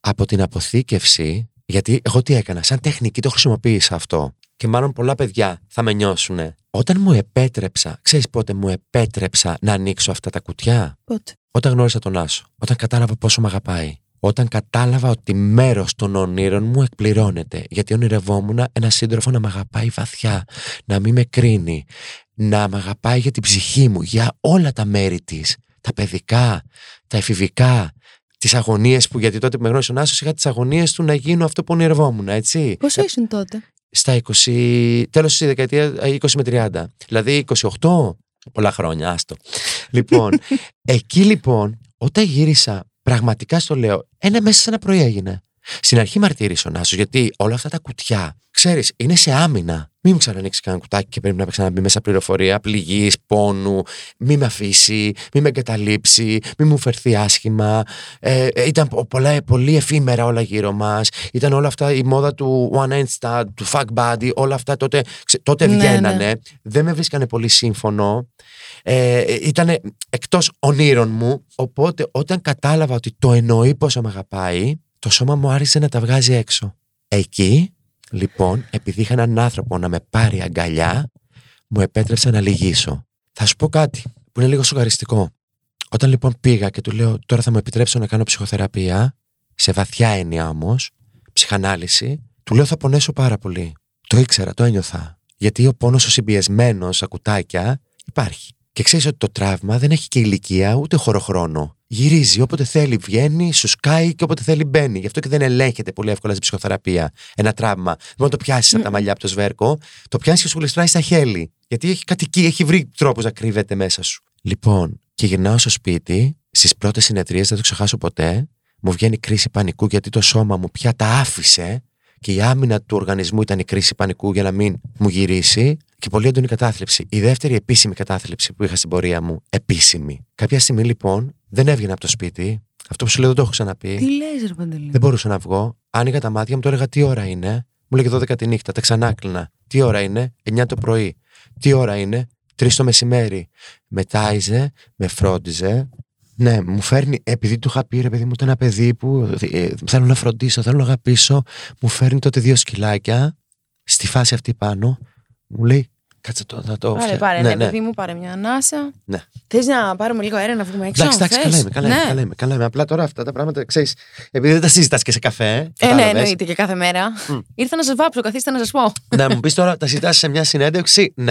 Από την αποθήκευση, γιατί εγώ τι έκανα, σαν τεχνική το χρησιμοποίησα αυτό. Και μάλλον πολλά παιδιά θα με νιώσουν. Όταν μου επέτρεψα, ξέρεις πότε μου επέτρεψα να ανοίξω αυτά τα κουτιά; Πότε; Όταν γνώρισα τον Άσο. Όταν κατάλαβα πόσο με αγαπάει. Όταν κατάλαβα ότι μέρος των ονείρων μου εκπληρώνεται. Γιατί ονειρευόμουν ένα σύντροφο να με αγαπάει βαθιά. Να μην με κρίνει. Να με αγαπάει για την ψυχή μου. Για όλα τα μέρη της. Τα παιδικά, τα εφηβικά, τις αγωνίες που γιατί τότε που με γνώρισε ο Άσος είχα τις αγωνίες του να γίνω αυτό που ονειρευόμουν, έτσι. Πόσο ήσουν τότε; στα 20, τέλος της δεκαετία 20 με 30. Δηλαδή 28, πολλά χρόνια, άστο. λοιπόν, εκεί λοιπόν, όταν γύρισα, πραγματικά στο λέω, ένα μέσα σε ένα πρωί έγινε. Στην αρχή μαρτύρησε ο Νάσος, γιατί όλα αυτά τα κουτιά, ξέρεις, είναι σε άμυνα. Μην μου ξανανοίξεις κανένα κουτάκι και πρέπει να ξαναμπεί μέσα πληροφορία πληγής, πόνου, μη με αφήσει, μη με εγκαταλείψει, μη μου φερθεί άσχημα. Ε, ε, ήταν πολλά, πολύ εφήμερα όλα γύρω μας. Ήταν όλα αυτά η μόδα του One Night Stand, του Fuck Body, όλα αυτά τότε, τότε Ναι, βγαίνανε. ναι. Δεν με βρίσκανε πολύ σύμφωνο. Ε, ήταν εκτός ονείρων μου. Οπότε όταν κατάλαβα ότι το εννοεί πόσο με αγαπάει, το σώμα μου άρχισε να τα βγάζει έξω. Εκεί, λοιπόν, επειδή είχα έναν άνθρωπο να με πάρει αγκαλιά, μου επέτρεψε να λυγίσω. Θα σου πω κάτι που είναι λίγο σοκαριστικό. Όταν λοιπόν πήγα και του λέω τώρα θα μου επιτρέψω να κάνω ψυχοθεραπεία, σε βαθιά έννοια όμως, ψυχανάλυση, του λέω θα πονέσω πάρα πολύ. Το ήξερα, το ένιωθα. Γιατί ο πόνος ο συμπιεσμένος στα κουτάκια υπάρχει. Και ξέρεις ότι το τραύμα δεν έχει και ηλικία ούτε χωροχρόνο. Γυρίζει όποτε θέλει, βγαίνει, σου σκάει και όποτε θέλει μπαίνει. Γι' αυτό και δεν ελέγχεται πολύ εύκολα στην ψυχοθεραπεία. Ένα τραύμα. Δεν μπορεί να το πιάσεις από τα μαλλιά από το σβέρκο, το πιάνεις και σου γλιστράει στα χέλη. Γιατί έχει κατοικεί, έχει βρει τρόπους να κρύβεται μέσα σου. Λοιπόν, και γυρνάω στο σπίτι, στις πρώτες συνεδρίες, δεν το ξεχάσω ποτέ, μου βγαίνει κρίση πανικού γιατί το σώμα μου πια τα άφησε και η άμυνα του οργανισμού ήταν η κρίση πανικού για να μην μου γυρίσει και πολύ έντονη κατάθλιψη. Η δεύτερη επίσημη κατάθλιψη που είχα στην πορεία μου, επίσημη. Κάποια στιγμή λοιπόν δεν έβγαινα από το σπίτι. Αυτό που σου λέω δεν το έχω ξαναπεί. Τι λες ρε Παντελή; Δεν μπορούσα να βγω. Άνοιγα τα μάτια μου, το έλεγα τι ώρα είναι; Μου λέγε 12 τη νύχτα, τα ξανάκλεινα. Τι ώρα είναι, 9 το πρωί. Τι ώρα είναι, 3 το μεσημέρι. Με τάιζε, με φρόντιζε. Ναι, μου φέρνει, επειδή του είχα πει ρε παιδί μου, ήταν ένα παιδί που ε, θέλω να φροντίσω, θέλω να αγαπήσω. Μου φέρνει τότε δύο σκυλάκια στη φάση αυτή πάνω. Μου λέει, κάτσε το, να το Πάρε, φτια- πάρε, ναι, παιδί μου, πάρε μια ανάσα. Ναι. Θες να πάρουμε λίγο αέρα να βγούμε έξω. Εντάξει, εντάξει, θες; καλά είμαι, καλά είμαι, ναι. καλά είμαι, καλά είμαι. Απλά τώρα αυτά τα πράγματα, ξέρεις, επειδή δεν τα συζητάς και σε καφέ, Ε, ναι, κατάλαβες. εννοείται και κάθε μέρα. Ήρθα να σα βάψω, καθίστε να σας πω. να μου πεις τώρα, τα συζητάς σε μια συνέντευξη; Ναι.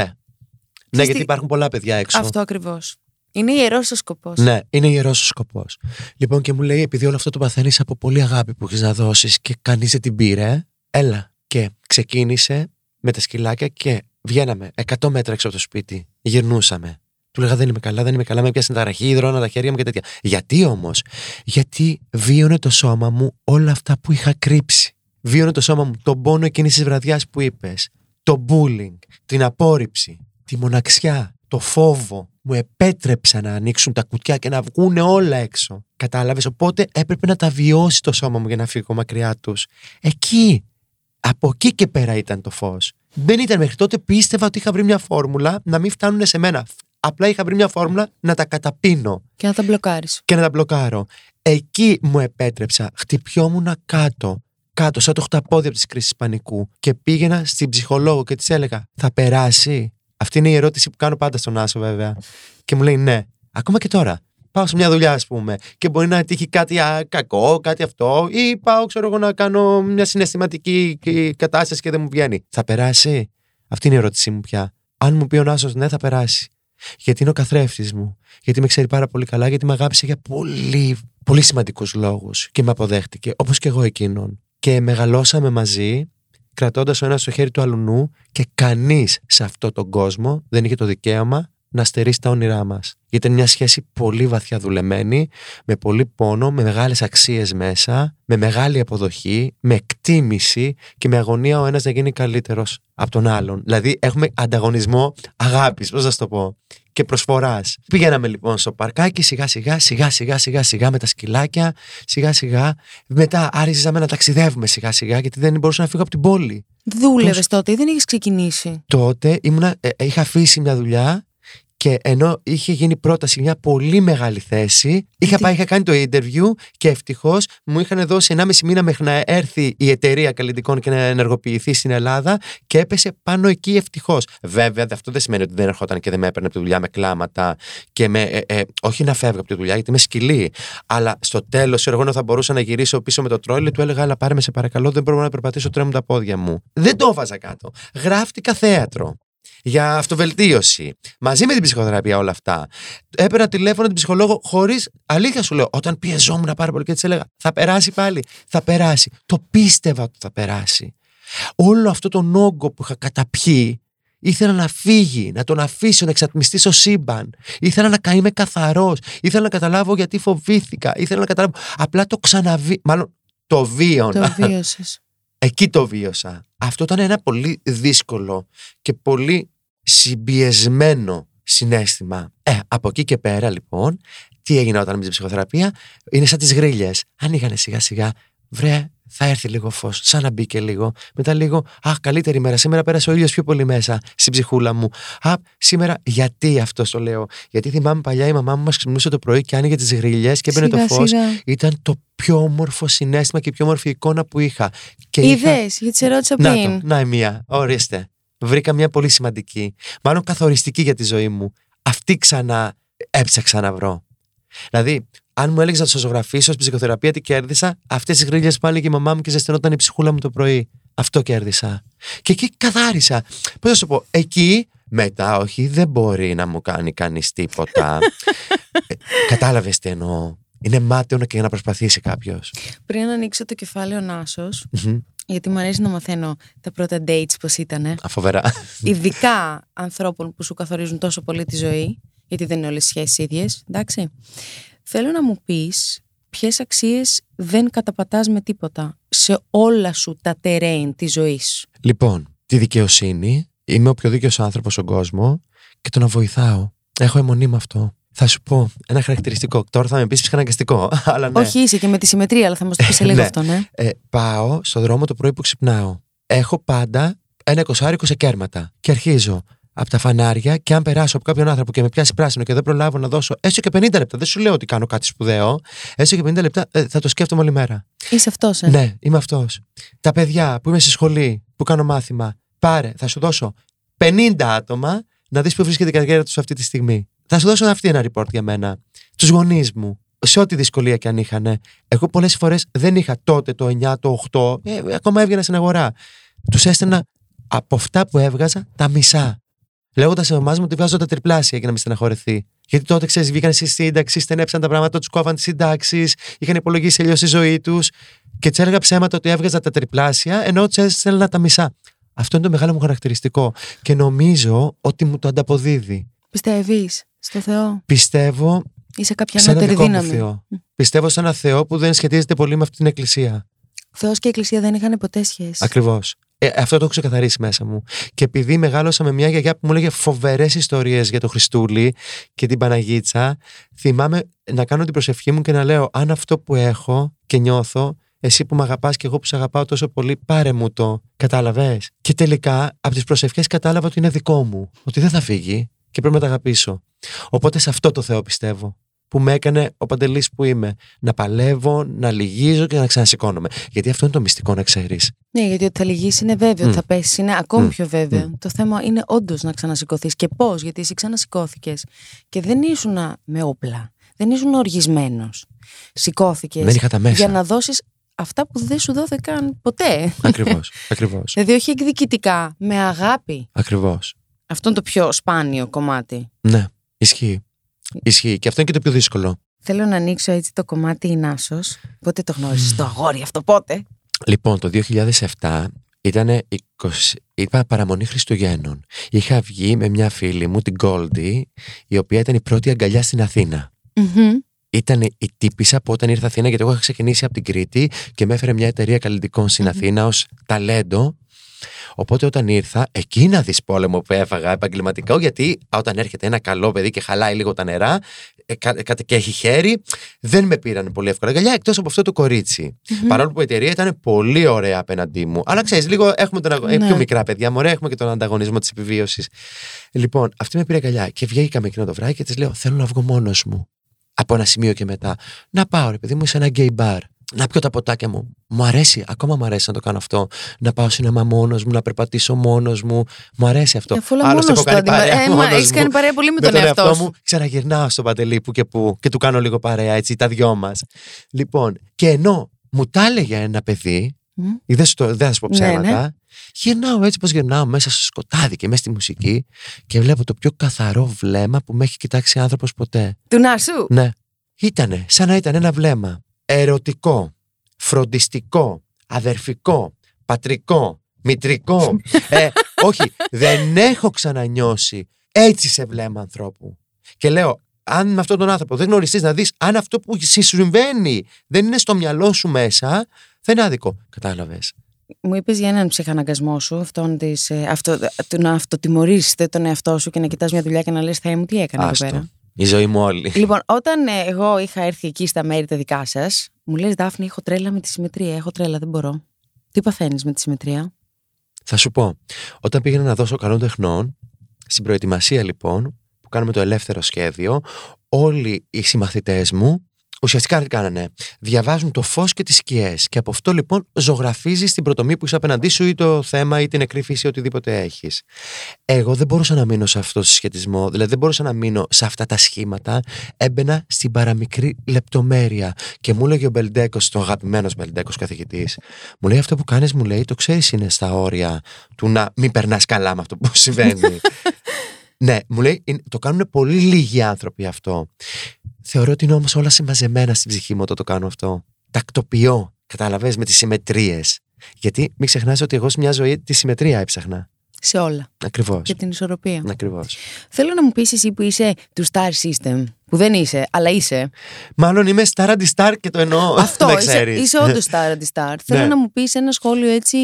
Ναι, τι- γιατί υπάρχουν πολλά παιδιά έξω. Αυτό ακριβώς. Είναι ιερός ο σκοπός. Ναι, είναι ιερός ο σκοπός. Λοιπόν, και μου λέει, επειδή όλο αυτό το παθαίνεις από πολύ αγάπη που έχεις να δώσεις και κανείς δεν την πήρε, έλα. Και ξεκίνησε με τα σκυλάκια και βγαίναμε 100 μέτρα έξω από το σπίτι. Γυρνούσαμε. Του λέγα δεν είμαι καλά, δεν είμαι καλά, με πιάσανε ταραχή, υδρόνα τα χέρια μου και τέτοια. Γιατί όμως, Γιατί βίωνε το σώμα μου όλα αυτά που είχα κρύψει. Βίωνε το σώμα μου τον πόνο εκείνης της βραδιάς που είπες, το bullying, την απόρριψη, τη μοναξιά, το φόβο. Μου επέτρεψα να ανοίξουν τα κουτιά και να βγουν όλα έξω. Κατάλαβες; Οπότε έπρεπε να τα βιώσει το σώμα μου για να φύγω μακριά τους. Εκεί. Από εκεί και πέρα ήταν το φως. Δεν ήταν μέχρι τότε πίστευα ότι είχα βρει μια φόρμουλα να μην φτάνουν σε μένα. Απλά είχα βρει μια φόρμουλα να τα καταπίνω Και να τα μπλοκάρεις. και να τα μπλοκάρω. Εκεί μου επέτρεψα, χτυπιόμουν κάτω, κάτω, σαν το χταπόδι από τη κρίση πανικού και πήγαινα στην ψυχολόγο και της έλεγα: Θα περάσει. Αυτή είναι η ερώτηση που κάνω πάντα στον Άσο, βέβαια. Και μου λέει: Ναι, ακόμα και τώρα. Πάω σε μια δουλειά, ας πούμε, και μπορεί να τύχει κάτι α, κακό, κάτι αυτό, ή πάω, ξέρω εγώ, να κάνω μια συναισθηματική ε, κατάσταση και δεν μου βγαίνει. Θα περάσει; Αυτή είναι η ερώτησή μου πια. Αν μου πει ο Νάσος, ναι, θα περάσει. Γιατί είναι ο καθρέφτης μου. Γιατί με ξέρει πάρα πολύ καλά, γιατί με αγάπησε για πολύ, πολύ σημαντικούς λόγους και με αποδέχτηκε, όπως και εγώ εκείνον. Και μεγαλώσαμε μαζί, κρατώντας ο ένας το χέρι του αλουνού, και κανείς σε αυτόν τον κόσμο δεν είχε το δικαίωμα να στερήσει τα όνειρά μας. Ήταν μια σχέση πολύ βαθιά δουλεμένη, με πολύ πόνο, με μεγάλες αξίες μέσα, με μεγάλη αποδοχή, με εκτίμηση και με αγωνία ο ένας να γίνει καλύτερος από τον άλλον. Δηλαδή, έχουμε ανταγωνισμό αγάπης, πώς να σου το πω και προσφοράς. Πήγαμε λοιπόν στο παρκάκι σιγά σιγά, σιγά σιγά σιγά σιγά με τα σκυλάκια, σιγά σιγά. Μετά άρχιζαμε να ταξιδεύουμε σιγά σιγά γιατί δεν μπορούσα να φύγω από την πόλη. Δούλευες Πώς- τότε ή δεν είχες ξεκινήσει; Τότε ήμουνα, ε, ε, είχα αφήσει μια δουλειά και ενώ είχε γίνει πρόταση μια πολύ μεγάλη θέση, είχα Τι- πάει, είχα κάνει το interview και ευτυχώς μου είχαν δώσει 1,5 μήνα μέχρι να έρθει η εταιρεία καλλιτικών και να ενεργοποιηθεί στην Ελλάδα και έπεσε πάνω εκεί ευτυχώς. Βέβαια, αυτό δεν σημαίνει ότι δεν ερχόταν και δεν με έπαιρνε από τη δουλειά με κλάματα και με. ε, ε, όχι να φεύγω από τη δουλειά, γιατί είμαι σκυλή. Αλλά στο τέλος, εγώ ενώ θα μπορούσα να γυρίσω πίσω με το τρόλι, του έλεγα: Αλλά πάρε με σε παρακαλώ, δεν μπορώ να περπατήσω, τρέμουν τα πόδια μου. Δεν το έβαζα κάτω. Γράφτηκα θέατρο για αυτοβελτίωση. Μαζί με την ψυχοθεραπεία όλα αυτά. Έπαιρνα τηλέφωνο την ψυχολόγο χωρίς. Αλήθεια σου λέω, όταν πιεζόμουν πάρα πολύ και της έλεγα: Θα περάσει πάλι. Θα περάσει. Το πίστευα ότι θα περάσει. Όλο αυτό τον όγκο που είχα καταπιεί Ήθελα να φύγει, να τον αφήσω, να εξατμιστεί στο σύμπαν. Ήθελα να είμαι καθαρός. Ήθελα να καταλάβω γιατί φοβήθηκα. Ήθελα να καταλάβω. Απλά το ξαναβεί. Μάλλον το βίωνα. Το βίωσες. Εκεί το βίωσα. Αυτό ήταν ένα πολύ δύσκολο και πολύ συμπιεσμένο συνέστημα. Ε, από εκεί και πέρα λοιπόν, τι έγινε όταν μπήκα ψυχοθεραπεία, είναι σαν τις γρίλε. Ανοίγανε σιγά σιγά, βρε, θα έρθει λίγο φως, σαν να μπήκε λίγο. Μετά λίγο, Αχ, καλύτερη μέρα. Σήμερα πέρασε ο ήλιος πιο πολύ μέσα στην ψυχούλα μου. Α, σήμερα, γιατί αυτό το λέω; Γιατί θυμάμαι παλιά η μαμά μου μας ξυπνούσε το πρωί και άνοιγε τις γριλιέ και έμπαινε το φως. Ήταν το πιο όμορφο συνέστημα και η πιο όμορφη εικόνα που είχα. Ιδέες, είχα... γιατί σε ρώτησα πριν. Να, το, να η μία. Ορίστε. Βρήκα μια πολύ σημαντική, μάλλον καθοριστική για τη ζωή μου. Αυτή ξανά έψαξα να βρω. Δηλαδή, αν μου έλεγες να το ζωγραφίσω ως ψυχοθεραπεία, τι κέρδισα, αυτές τις γρίλε πάλι και η μαμά μου και ζεσθενόταν η ψυχούλα μου το πρωί. Αυτό κέρδισα. Και εκεί καθάρισα. Πώς θα σου πω, εκεί μετά, όχι, δεν μπορεί να μου κάνει κανείς τίποτα. ε, Κατάλαβες τι εννοώ. Είναι μάταιο και για να προσπαθήσει κάποιος. Πριν ανοίξω το κεφάλαιο Νάσος, γιατί μου αρέσει να μαθαίνω τα πρώτα dates πώς ήταν. Αφοβερά. Ειδικά ανθρώπων που σου καθορίζουν τόσο πολύ τη ζωή, γιατί δεν είναι όλες οι σχέσεις ίδιες, εντάξει. Θέλω να μου πεις ποιες αξίες δεν καταπατάς με τίποτα σε όλα σου τα τερέιν της ζωής. Λοιπόν, τη δικαιοσύνη, είμαι ο πιο δίκαιος άνθρωπος στον κόσμο και το να βοηθάω. Έχω αιμονή με αυτό. Θα σου πω ένα χαρακτηριστικό. Τώρα θα με πεις ψυχαναγκαστικό. Αλλά ναι. Όχι, είσαι και με τη συμμετρία, αλλά θα μας το πεις σε λίγο ναι. αυτό, ναι. Ε, πάω στο δρόμο το πρωί που ξυπνάω. Έχω πάντα ένα εικοσάρικο σε κέρματα. Και αρχίζω από τα φανάρια και αν περάσω από κάποιον άνθρωπο και με πιάσει πράσινο και δεν προλάβω να δώσω έστω και 50 λεπτά, δεν σου λέω ότι κάνω κάτι σπουδαίο, έστω και 50 λεπτά ε, θα το σκέφτομαι όλη μέρα. Είσαι αυτός, ε. Ναι, είμαι αυτός. Τα παιδιά που είμαι στη σχολή, που κάνω μάθημα, πάρε, θα σου δώσω 50 άτομα να δεις που βρίσκεται η καριέρα τους αυτή τη στιγμή. Θα σου δώσω αυτή ένα report για μένα. Τους γονείς μου, σε ό,τι δυσκολία και αν είχαν. Εγώ πολλές φορές δεν είχα τότε το 9, το 8, ε, ακόμα έβγαινα στην αγορά. Τους έστελνα από αυτά που έβγαζα τα μισά. Λέγοντας σε εμάς μου ότι βγάζω τα τριπλάσια για να μην στεναχωρηθεί. Γιατί τότε ξέρεις, βγήκαν στη σύνταξη, στενέψαν τα πράγματα, τους κόβαν τις συντάξεις, είχαν υπολογίσει αλλιώς η ζωή τους και τους έλεγα ψέματα ότι έβγαζα τα τριπλάσια, ενώ τους έστελνα τα μισά. Αυτό είναι το μεγάλο μου χαρακτηριστικό. Και νομίζω ότι μου το ανταποδίδει. Πιστεύεις στο Θεό; Πιστεύω. Είσαι κάποια ανώτερη δύναμη. Θεό. Πιστεύω σε ένα Θεό που δεν σχετίζεται πολύ με αυτή την Εκκλησία. Θεός και Εκκλησία δεν είχαν ποτέ σχέση. Ακριβώς. Ε, αυτό το έχω ξεκαθαρίσει μέσα μου. Και επειδή μεγάλωσα με μια γιαγιά που μου έλεγε φοβερές ιστορίες για το Χριστούλη και την Παναγίτσα, θυμάμαι να κάνω την προσευχή μου και να λέω: Αν αυτό που έχω και νιώθω, εσύ που με αγαπάς και εγώ που σε αγαπάω τόσο πολύ, πάρε μου το. Κατάλαβες; Και τελικά από τις προσευχές κατάλαβα ότι είναι δικό μου. Ότι δεν θα φύγει και πρέπει να το αγαπήσω. Οπότε σε αυτό το Θεό πιστεύω που με έκανε ο Παντελής που είμαι. Να παλεύω, να λυγίζω και να ξανασηκώνομαι. Γιατί αυτό είναι το μυστικό να ξέρεις. Ναι, γιατί ότι θα λυγίσει είναι βέβαιο, mm. θα πέσει είναι ακόμη mm. πιο βέβαιο. Mm. Το θέμα είναι όντως να ξανασηκωθείς. Και πώς, γιατί εσύ ξανασηκώθηκες και δεν ήσουν με όπλα. Δεν ήσουν οργισμένος. Σηκώθηκες. Δεν είχα τα μέσα. Για να δώσεις αυτά που δεν σου δόθηκαν ποτέ. Ακριβώς. Ακριβώς. δηλαδή, όχι εκδικητικά, με αγάπη. Ακριβώς. Αυτό είναι το πιο σπάνιο κομμάτι. Ναι, ισχύει. Ισχύει. Και αυτό είναι και το πιο δύσκολο. Θέλω να ανοίξω έτσι το κομμάτι Ινάσος. Πότε το γνώρισες το αγόρι αυτό, πότε; Λοιπόν, το 2007 ήταν 20... Είπα παραμονή Χριστουγέννων. Είχα βγει με μια φίλη μου, την Goldie, η οποία ήταν η πρώτη αγκαλιά στην Αθήνα. Ήταν η τύπησα που όταν ήρθα Αθήνα, γιατί εγώ είχα ξεκινήσει από την Κρήτη και με έφερε μια εταιρεία καλλιτικών στην Αθήνα ως ταλέντο Οπότε όταν ήρθα, εκεί να δεις πόλεμο που έφαγα επαγγελματικά, γιατί όταν έρχεται ένα καλό παιδί και χαλάει λίγο τα νερά ε, και έχει χέρι, δεν με πήραν πολύ εύκολα γαλιά εκτός από αυτό το κοριτσι Παρόλο που η εταιρεία ήταν πολύ ωραία απέναντί μου. Αλλά ξέρεις, λίγο έχουμε τον ε, ναι. πιο μικρά παιδιά, μωρέ, έχουμε και τον ανταγωνισμό της επιβίωσης. Λοιπόν, αυτή με πήρε γαλιά και βγήκαμε εκείνο το βράδυ και της λέω: Θέλω να βγω μόνος μου. Από ένα σημείο και μετά. Να πάω, ρε παιδί μου, σε ένα gay bar να πιω τα ποτάκια μου. Μου αρέσει, ακόμα μου αρέσει να το κάνω αυτό. Να πάω σινεμά μόνος μου, να περπατήσω μόνος μου. Μου αρέσει αυτό. Αφού Άλλωστε έχω κάνει παρέα. Ε, Έχεις κάνει παρέα πολύ με, τον, τον εαυτό μου. Ξαναγυρνάω στο παντελή που και που και του κάνω λίγο παρέα, έτσι, τα δυο μας. Λοιπόν, και ενώ μου τα έλεγε ένα παιδί, mm. δεν, δεν θα σου πω ψέματα, ναι, ναι. γυρνάω έτσι πως γυρνάω μέσα στο σκοτάδι και μέσα στη μουσική και βλέπω το πιο καθαρό βλέμμα που με έχει κοιτάξει άνθρωπος ποτέ. Του Νάσου; Ναι. Ήτανε σαν να ήταν ένα βλέμμα ερωτικό, φροντιστικό, αδερφικό, πατρικό, Μητρικό. ε, όχι, δεν έχω ξανανιώσει. Έτσι σε βλέμμα ανθρώπου. Και λέω, αν με αυτόν τον άνθρωπο δεν γνωριστείς να δεις αν αυτό που σου συμβαίνει δεν είναι στο μυαλό σου μέσα, θα είναι άδικο. Κατάλαβες. Μου είπες για έναν ψυχαναγκασμό σου, αυτόν της, ε, αυτό, του να αυτοτιμωρήσει τον εαυτό σου και να κοιτάς μια δουλειά και να λες: Θεέ μου, τι έκανα εδώ πέρα. Η ζωή μου όλη. Λοιπόν, όταν ε, εγώ είχα έρθει εκεί στα μέρη τα δικά σας, μου λες: Δάφνη, έχω τρέλα με τη συμμετρία. Έχω τρέλα, δεν μπορώ. Τι παθαίνεις με τη συμμετρία; Θα σου πω. Όταν πήγαινα να δώσω καλών τεχνών, στην προετοιμασία λοιπόν, που κάνουμε το ελεύθερο σχέδιο, όλοι οι συμμαθητές μου ουσιαστικά τι κάνανε. Διαβάζουν το φως και τις σκιές. Και από αυτό λοιπόν ζωγραφίζεις την πρωτομή που είσαι απέναντί σου ή το θέμα ή την νεκρή φύση, οτιδήποτε έχεις. Εγώ δεν μπορούσα να μείνω σε αυτό το συσχετισμό, δηλαδή δεν μπορούσα να μείνω σε αυτά τα σχήματα. Έμπαινα στην παραμικρή λεπτομέρεια. Και μου έλεγε ο Μπελντέκος, ο αγαπημένος Μπελντέκος καθηγητής, μου λέει αυτό που κάνεις, μου λέει, το ξέρεις είναι στα όρια του να μην περνάς καλά με αυτό που συμβαίνει. ναι, μου λέει, το κάνουν πολύ λίγοι άνθρωποι αυτό. Θεωρώ ότι είναι όμως όλα συμμαζεμένα στην ψυχή μου όταν το κάνω αυτό. Τακτοποιώ, κατάλαβες, με τις συμμετρίες. Γιατί μην ξεχνάς ότι εγώ σε μια ζωή τη συμμετρία έψαχνα. Σε όλα. Ακριβώς. Και την ισορροπία. Ακριβώς. Θέλω να μου πεις εσύ που είσαι του Star System. Που δεν είσαι, αλλά είσαι. Μάλλον είμαι Star Star και το εννοώ. Αυτό, δεν είσαι, ξέρεις. είσαι όντως Star Star. Θέλω Ναι. να μου πεις ένα σχόλιο έτσι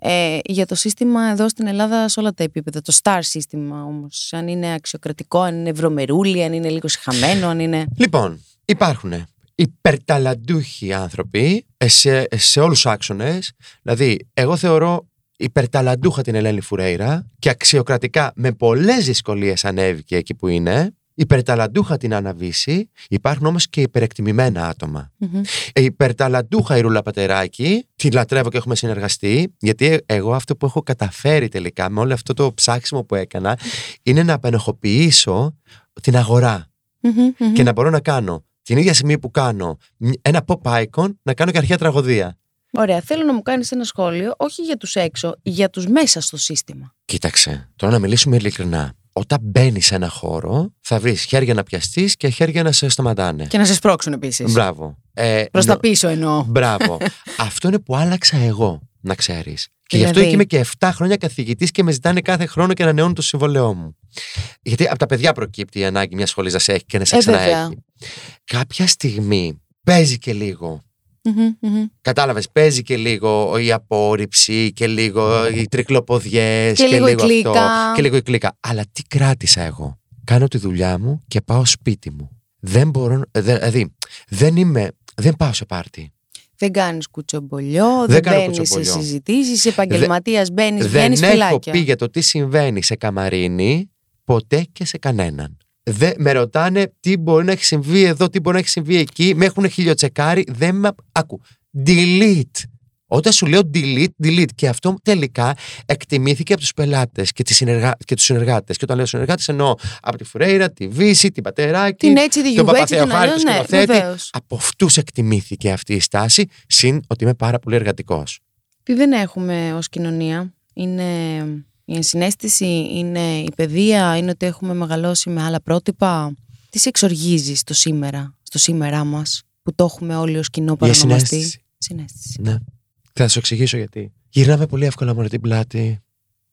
ε, για το σύστημα εδώ στην Ελλάδα σε όλα τα επίπεδα. Το Star σύστημα όμως. Αν είναι αξιοκρατικό, αν είναι βρωμερούλι, αν είναι λίγο συχαμένο, αν είναι. Λοιπόν, υπάρχουν υπερταλαντούχοι άνθρωποι ε, σε, σε όλους τους άξονες. Δηλαδή, εγώ θεωρώ υπερταλαντούχα την Ελένη Φουρέιρα και αξιοκρατικά με πολλές δυσκολίες ανέβηκε εκεί που είναι. Υπερταλαντούχα την Άννα Βύση. Υπάρχουν όμως και υπερεκτιμημένα άτομα. Μμμ. Ε, υπερταλαντούχα η Ρούλα Πατεράκη, την λατρεύω και έχουμε συνεργαστεί, γιατί εγώ αυτό που έχω καταφέρει τελικά με όλο αυτό το ψάξιμο που έκανα είναι να απενοχοποιήσω την αγορά Μμμ, μμμ. και να μπορώ να κάνω την ίδια στιγμή που κάνω μ- ένα pop icon να κάνω και αρχαία τραγωδία. Ωραία. Θέλω να μου κάνεις ένα σχόλιο, όχι για τους έξω, για τους μέσα στο σύστημα. Κοίταξε, τώρα να μιλήσουμε ειλικρινά. Όταν μπαίνεις σε ένα χώρο, θα βρεις χέρια να πιαστείς και χέρια να σε σταματάνε. Και να σε σπρώξουν επίσης. Μπράβο. Ε, Προς τα νο- πίσω εννοώ. Μπράβο. Αυτό είναι που άλλαξα εγώ, να ξέρεις. Και γι' αυτό Δηλαδή; και είμαι και 7 χρόνια καθηγητής και με ζητάνε κάθε χρόνο και ανανεώνουν το συμβολαιό μου. Γιατί από τα παιδιά προκύπτει η ανάγκη μιας σχολής να σε έχει και να σε Ε, ξαναέχει. βέβαια. Κάποια στιγμή παίζει και λίγο. Μμμ, μμμ. Κατάλαβες, παίζει και λίγο η απόρριψη και λίγο οι τρικλοποδιές Και λίγο η αυτό. κλίκα. Και λίγο η κλίκα. Αλλά τι κράτησα εγώ; Κάνω τη δουλειά μου και πάω σπίτι μου. Δεν μπορώ. δε- Δηλαδή, δεν είμαι. Δεν πάω σε πάρτι. Δεν κάνεις κουτσομπολιό, δεν, Δεν κάνω μπαίνεις σε κουτσομπολιό. συζητήσεις, επαγγελματίας μπαίνεις, βγαίνεις δεν έχω φυλάκια. πει για το τι συμβαίνει σε καμαρίνι ποτέ και σε κανέναν. Δεν, με ρωτάνε τι μπορεί να έχει συμβεί εδώ, τι μπορεί να έχει συμβεί εκεί. Με έχουν χιλιοτσεκάρει. Δεν με. Άκου. Delete. Όταν σου λέω delete, delete. Και αυτό τελικά εκτιμήθηκε από τους πελάτες και, τις συνεργα... και τους συνεργάτες. Και όταν λέω συνεργάτες, εννοώ από τη Φουρέιρα, τη Βύση, την Πατεράκη, Την έτσι, τη τον γιουβέτσι, την Παπαθεοχάρη, αλλιώ. τον Ναι, σκηνοθέτη. βεβαίως. Από αυτούς εκτιμήθηκε αυτή η στάση, συν ότι είμαι πάρα πολύ εργατικός. Τι δεν έχουμε ως κοινωνία είναι η ενσυναίσθηση, είναι η παιδεία, είναι ότι έχουμε μεγαλώσει με άλλα πρότυπα. Τι σε εξοργίζει στο σήμερα, στο σήμερά μας, που το έχουμε όλοι ως κοινό Η παρονομαστή; συνέστηση. Συνέστηση. Ναι. Θα σου εξηγήσω γιατί. Γυρνάμε πολύ εύκολα μόνο την πλάτη.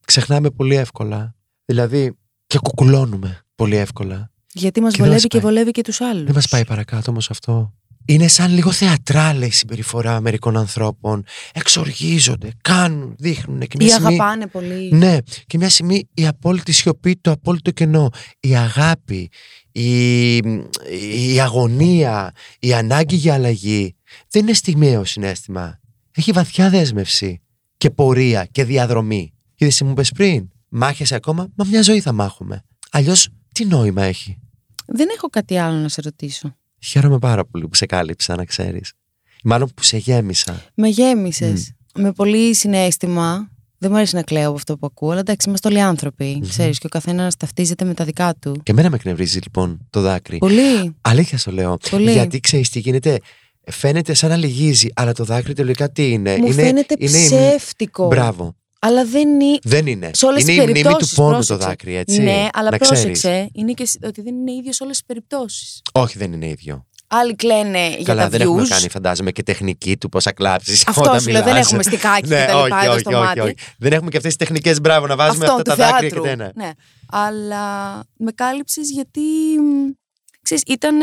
Ξεχνάμε πολύ εύκολα. Δηλαδή και κουκουλώνουμε πολύ εύκολα. Γιατί μας Και δεν βολεύει μας και πάει. βολεύει και τους άλλους. Δεν μας πάει παρακάτω όμως αυτό. Είναι σαν λίγο θεατράλε η συμπεριφορά μερικών ανθρώπων. Εξοργίζονται, κάνουν, δείχνουν. Και μια Ή στιγμή, αγαπάνε πολύ. ναι, και μια στιγμή η απόλυτη σιωπή, το απόλυτο κενό, η αγάπη, η, η αγωνία, η ανάγκη για αλλαγή δεν είναι στιγμιαίο συνέστημα. Έχει βαθιά δέσμευση και πορεία και διαδρομή. Είδες τι μου πες πριν, μάχεσαι ακόμα, μα μια ζωή θα μάχουμε. Αλλιώς τι νόημα έχει; Δεν έχω κάτι άλλο να σε ρωτήσω. Χαίρομαι πάρα πολύ που σε κάλυψα, να ξέρεις. Μάλλον που σε γέμισα. Με γέμισες. Με πολύ συνέστημα. Δεν μου αρέσει να κλαίω από αυτό που ακούω, αλλά εντάξει, είμαστε όλοι άνθρωποι. Ξέρεις, και ο καθένας ταυτίζεται με τα δικά του. Και εμένα με εκνευρίζει λοιπόν το δάκρυ. Πολύ. Αλήθεια σου λέω. Πολύ. Γιατί ξέρεις τι γίνεται. Φαίνεται σαν να λυγίζει, αλλά το δάκρυ τελικά τι είναι; Μου είναι, φαίνεται είναι η- ψεύτικο. Μπράβο. Αλλά δεν είναι. Δεν είναι. Σε όλες είναι τις η μνήμη του περιπτώσεις. πόνου το δάκρυ, έτσι. Ναι, αλλά να πρόσεξε. ξέρεις. Είναι και σ- ότι δεν είναι ίδιο σε όλες τις περιπτώσεις. Όχι, δεν είναι ίδιο. Άλλοι κλαίνε για Καλά, τα δεν views. έχουμε κάνει, φαντάζομαι, και τεχνική του πόσα κλάψεις. Αυτό σου λέω, δεν έχουμε στικάκι ναι, και τα όχι, λοιπά εδώ όχι, στο όχι, μάτι. όχι. Δεν έχουμε και αυτές τις τεχνικές μπράβο να βάζουμε Αυτό, αυτά του τα δάκρυα και θεάτρου. τένα. Ναι. Αλλά με κάλυψες γιατί, μ, ξέρεις, ήταν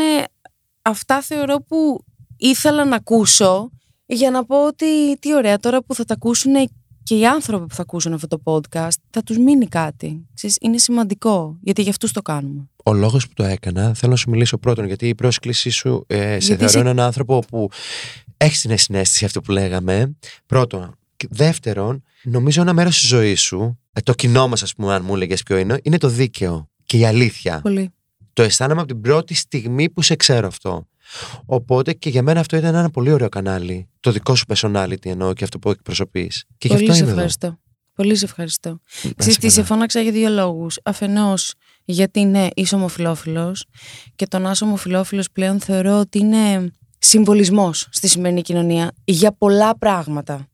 αυτά θεωρώ που ήθελα να ακούσω για να πω ότι τι ωραία τώρα που θα τα ακούσουν και οι άνθρωποι που θα ακούσουν αυτό το podcast θα τους μείνει κάτι. Ξέρεις, είναι σημαντικό γιατί για αυτούς το κάνουμε. Ο λόγος που το έκανα, θέλω να σου μιλήσω πρώτον, γιατί η πρόσκλησή σου ε, σε Γιατί θεωρώ είσαι- έναν άνθρωπο που έχει την συνέστηση αυτό που λέγαμε. Πρώτον. Και Δεύτερον, νομίζω ένα μέρος της ζωής σου, ε, το κοινό μας, ας πούμε, αν μου έλεγες ποιο είναι, είναι το δίκαιο και η αλήθεια. Πολύ. Το αισθάνομαι από την πρώτη στιγμή που σε ξέρω αυτό. Οπότε και για μένα αυτό ήταν ένα πολύ ωραίο κανάλι. Το δικό σου personality εννοώ και αυτό που εκπροσωπείς. Και γι' Πολύ αυτό σε είμαι εδώ. ευχαριστώ. Πολύ σε ευχαριστώ. Να είσαι Ξέρεις τι, σε καλά. φώναξα για δύο λόγους. Αφενός γιατί είναι είσαι ομοφιλόφιλος και το να είσαι ομοφιλόφιλος πλέον θεωρώ ότι είναι συμβολισμός στη σημερινή κοινωνία για πολλά πράγματα.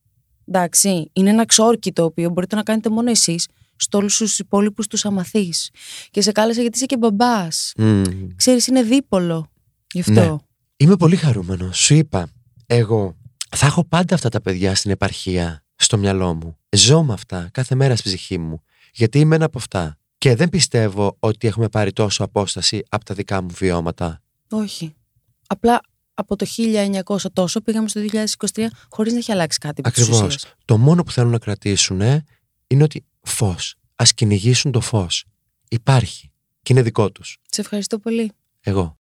Εντάξει, είναι ένα ξόρκι το οποίο μπορείτε να κάνετε μόνο εσείς σε όλους τους υπόλοιπους τους αμαθείς. Και σε κάλεσα γιατί είσαι και μπαμπάς. Μμμ. Ξέρεις, είναι δίπολο. Γι' αυτό. Ναι. Είμαι πολύ χαρούμενος. Σου είπα, εγώ θα έχω πάντα αυτά τα παιδιά στην επαρχία, στο μυαλό μου. Ζω με αυτά κάθε μέρα στη ψυχή μου. Γιατί είμαι ένα από αυτά. Και δεν πιστεύω ότι έχουμε πάρει τόσο απόσταση από τα δικά μου βιώματα. Όχι. Απλά από το 1900 τόσο πήγαμε στο 2023 χωρίς να έχει αλλάξει κάτι. επί της Ακριβώς. ουσίας. Το μόνο που θέλουν να κρατήσουν είναι ότι φως. Α κυνηγήσουν το φως. Υπάρχει. Και είναι δικό τους. Σε ευχαριστώ πολύ. Εγώ.